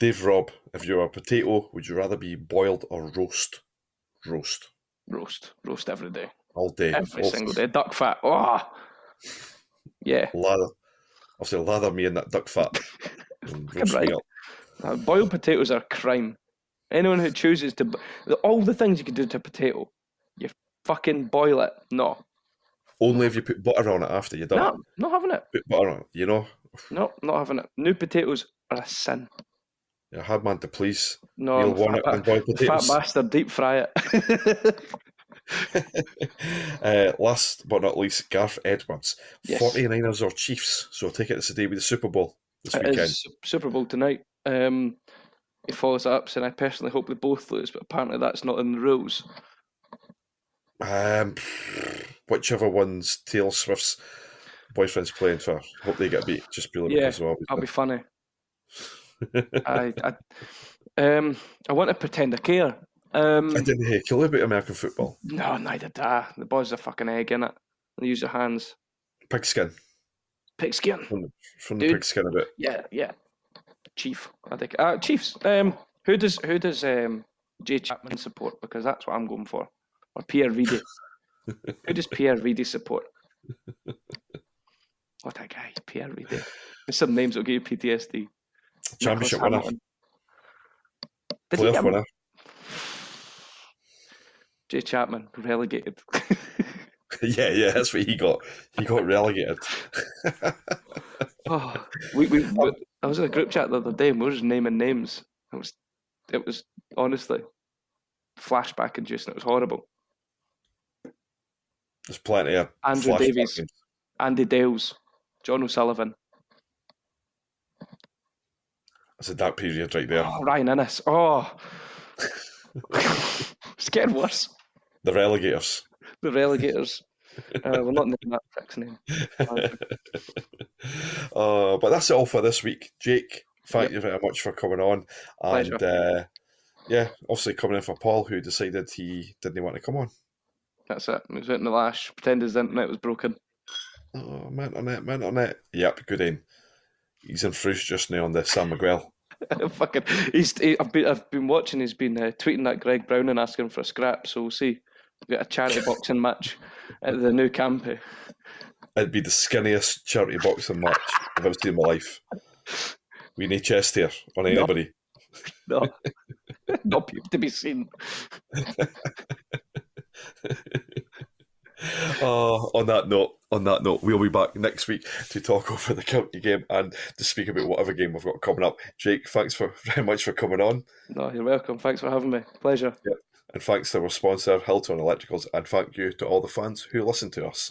Dave Robb, if you're a potato, would you rather be boiled or roast? Roast. Roast. Roast every day. All day. Every single day. Duck fat. Oh. Yeah. Lather. I'll say lather me in that duck fat. [LAUGHS] right. Uh, boiled potatoes are a crime. Anyone who chooses to all the things you can do to a potato, you fucking boil it. No. Only if you put butter on it after you're done. No, not having it. Put butter on it, you know. No, not having it. New potatoes are a sin. You're a hard man to please. No, You'll want it and boiled potatoes. Fat bastard, deep fry it. [LAUGHS] uh, last but not least, Garth Edwards. Yes. 49ers or Chiefs. So take it to day with the Super Bowl this it weekend. Super Bowl tonight. Um, he follows up saying, I personally hope they both lose, but apparently that's not in the rules. Um, whichever one's Taylor Swift's boyfriend's playing for, hope they get beat. Just brilliant yeah, as well. That'll be funny. I, I, um, I want to pretend I care. Um, I didn't hear kill about American football. No, neither did I. The boys are fucking egg in it. They use their hands. Pigskin. Pigskin. From the, from the pigskin a bit. Yeah, yeah. Chief, I think. Uh, Chiefs. Um, who does who does um, Jay Chapman support? Because that's what I'm going for. Or Pierre Reedy. [LAUGHS] who does Pierre Reedy support? What a guy, Pierre Reedy. There's some names that'll give you PTSD. Championship winner. Did Playoff winner. Jay Chapman relegated. [LAUGHS] yeah, yeah, that's what he got. He got relegated. oh, we, we, [LAUGHS] we, I was in a group chat the other day and we were just naming names. It was, it was honestly flashback inducing. It was horrible. There's plenty of Andrew Davies, Andy Dales, John O'Sullivan. It's a dark period right there. Oh, Ryan Inniss. Oh, [LAUGHS] it's getting worse. The relegators. The relegators. Uh, we're not naming that prick's name. [LAUGHS] uh, but that's it all for this week. Jake, thank you very much for coming on. And uh, yeah, obviously coming in for Paul, who decided he didn't want to come on. That's it. He was out in the lash, pretend his internet was broken. Oh, my internet, my internet. Yep, good aim. He's in Fruce just now on the San Miguel. [LAUGHS] Fucking, he's. He, I've been. I've been watching. He's been uh, tweeting that Greg Brown and asking for a scrap. So we'll see. We've got a charity [LAUGHS] boxing match at the new Camp. It'd be the skinniest charity boxing match I've ever seen in my life. We need chest here on anybody. [LAUGHS] No, no. not to be seen. [LAUGHS] Uh, on that note, on that note, we'll be back next week to talk [LAUGHS] over the county game and to speak about whatever game we've got coming up. Jake, thanks for [LAUGHS] very much for coming on. No, you're welcome. Thanks for having me. Pleasure. Yep. And thanks to our sponsor, Hilltown Electricals, and thank you to all the fans who listen to us.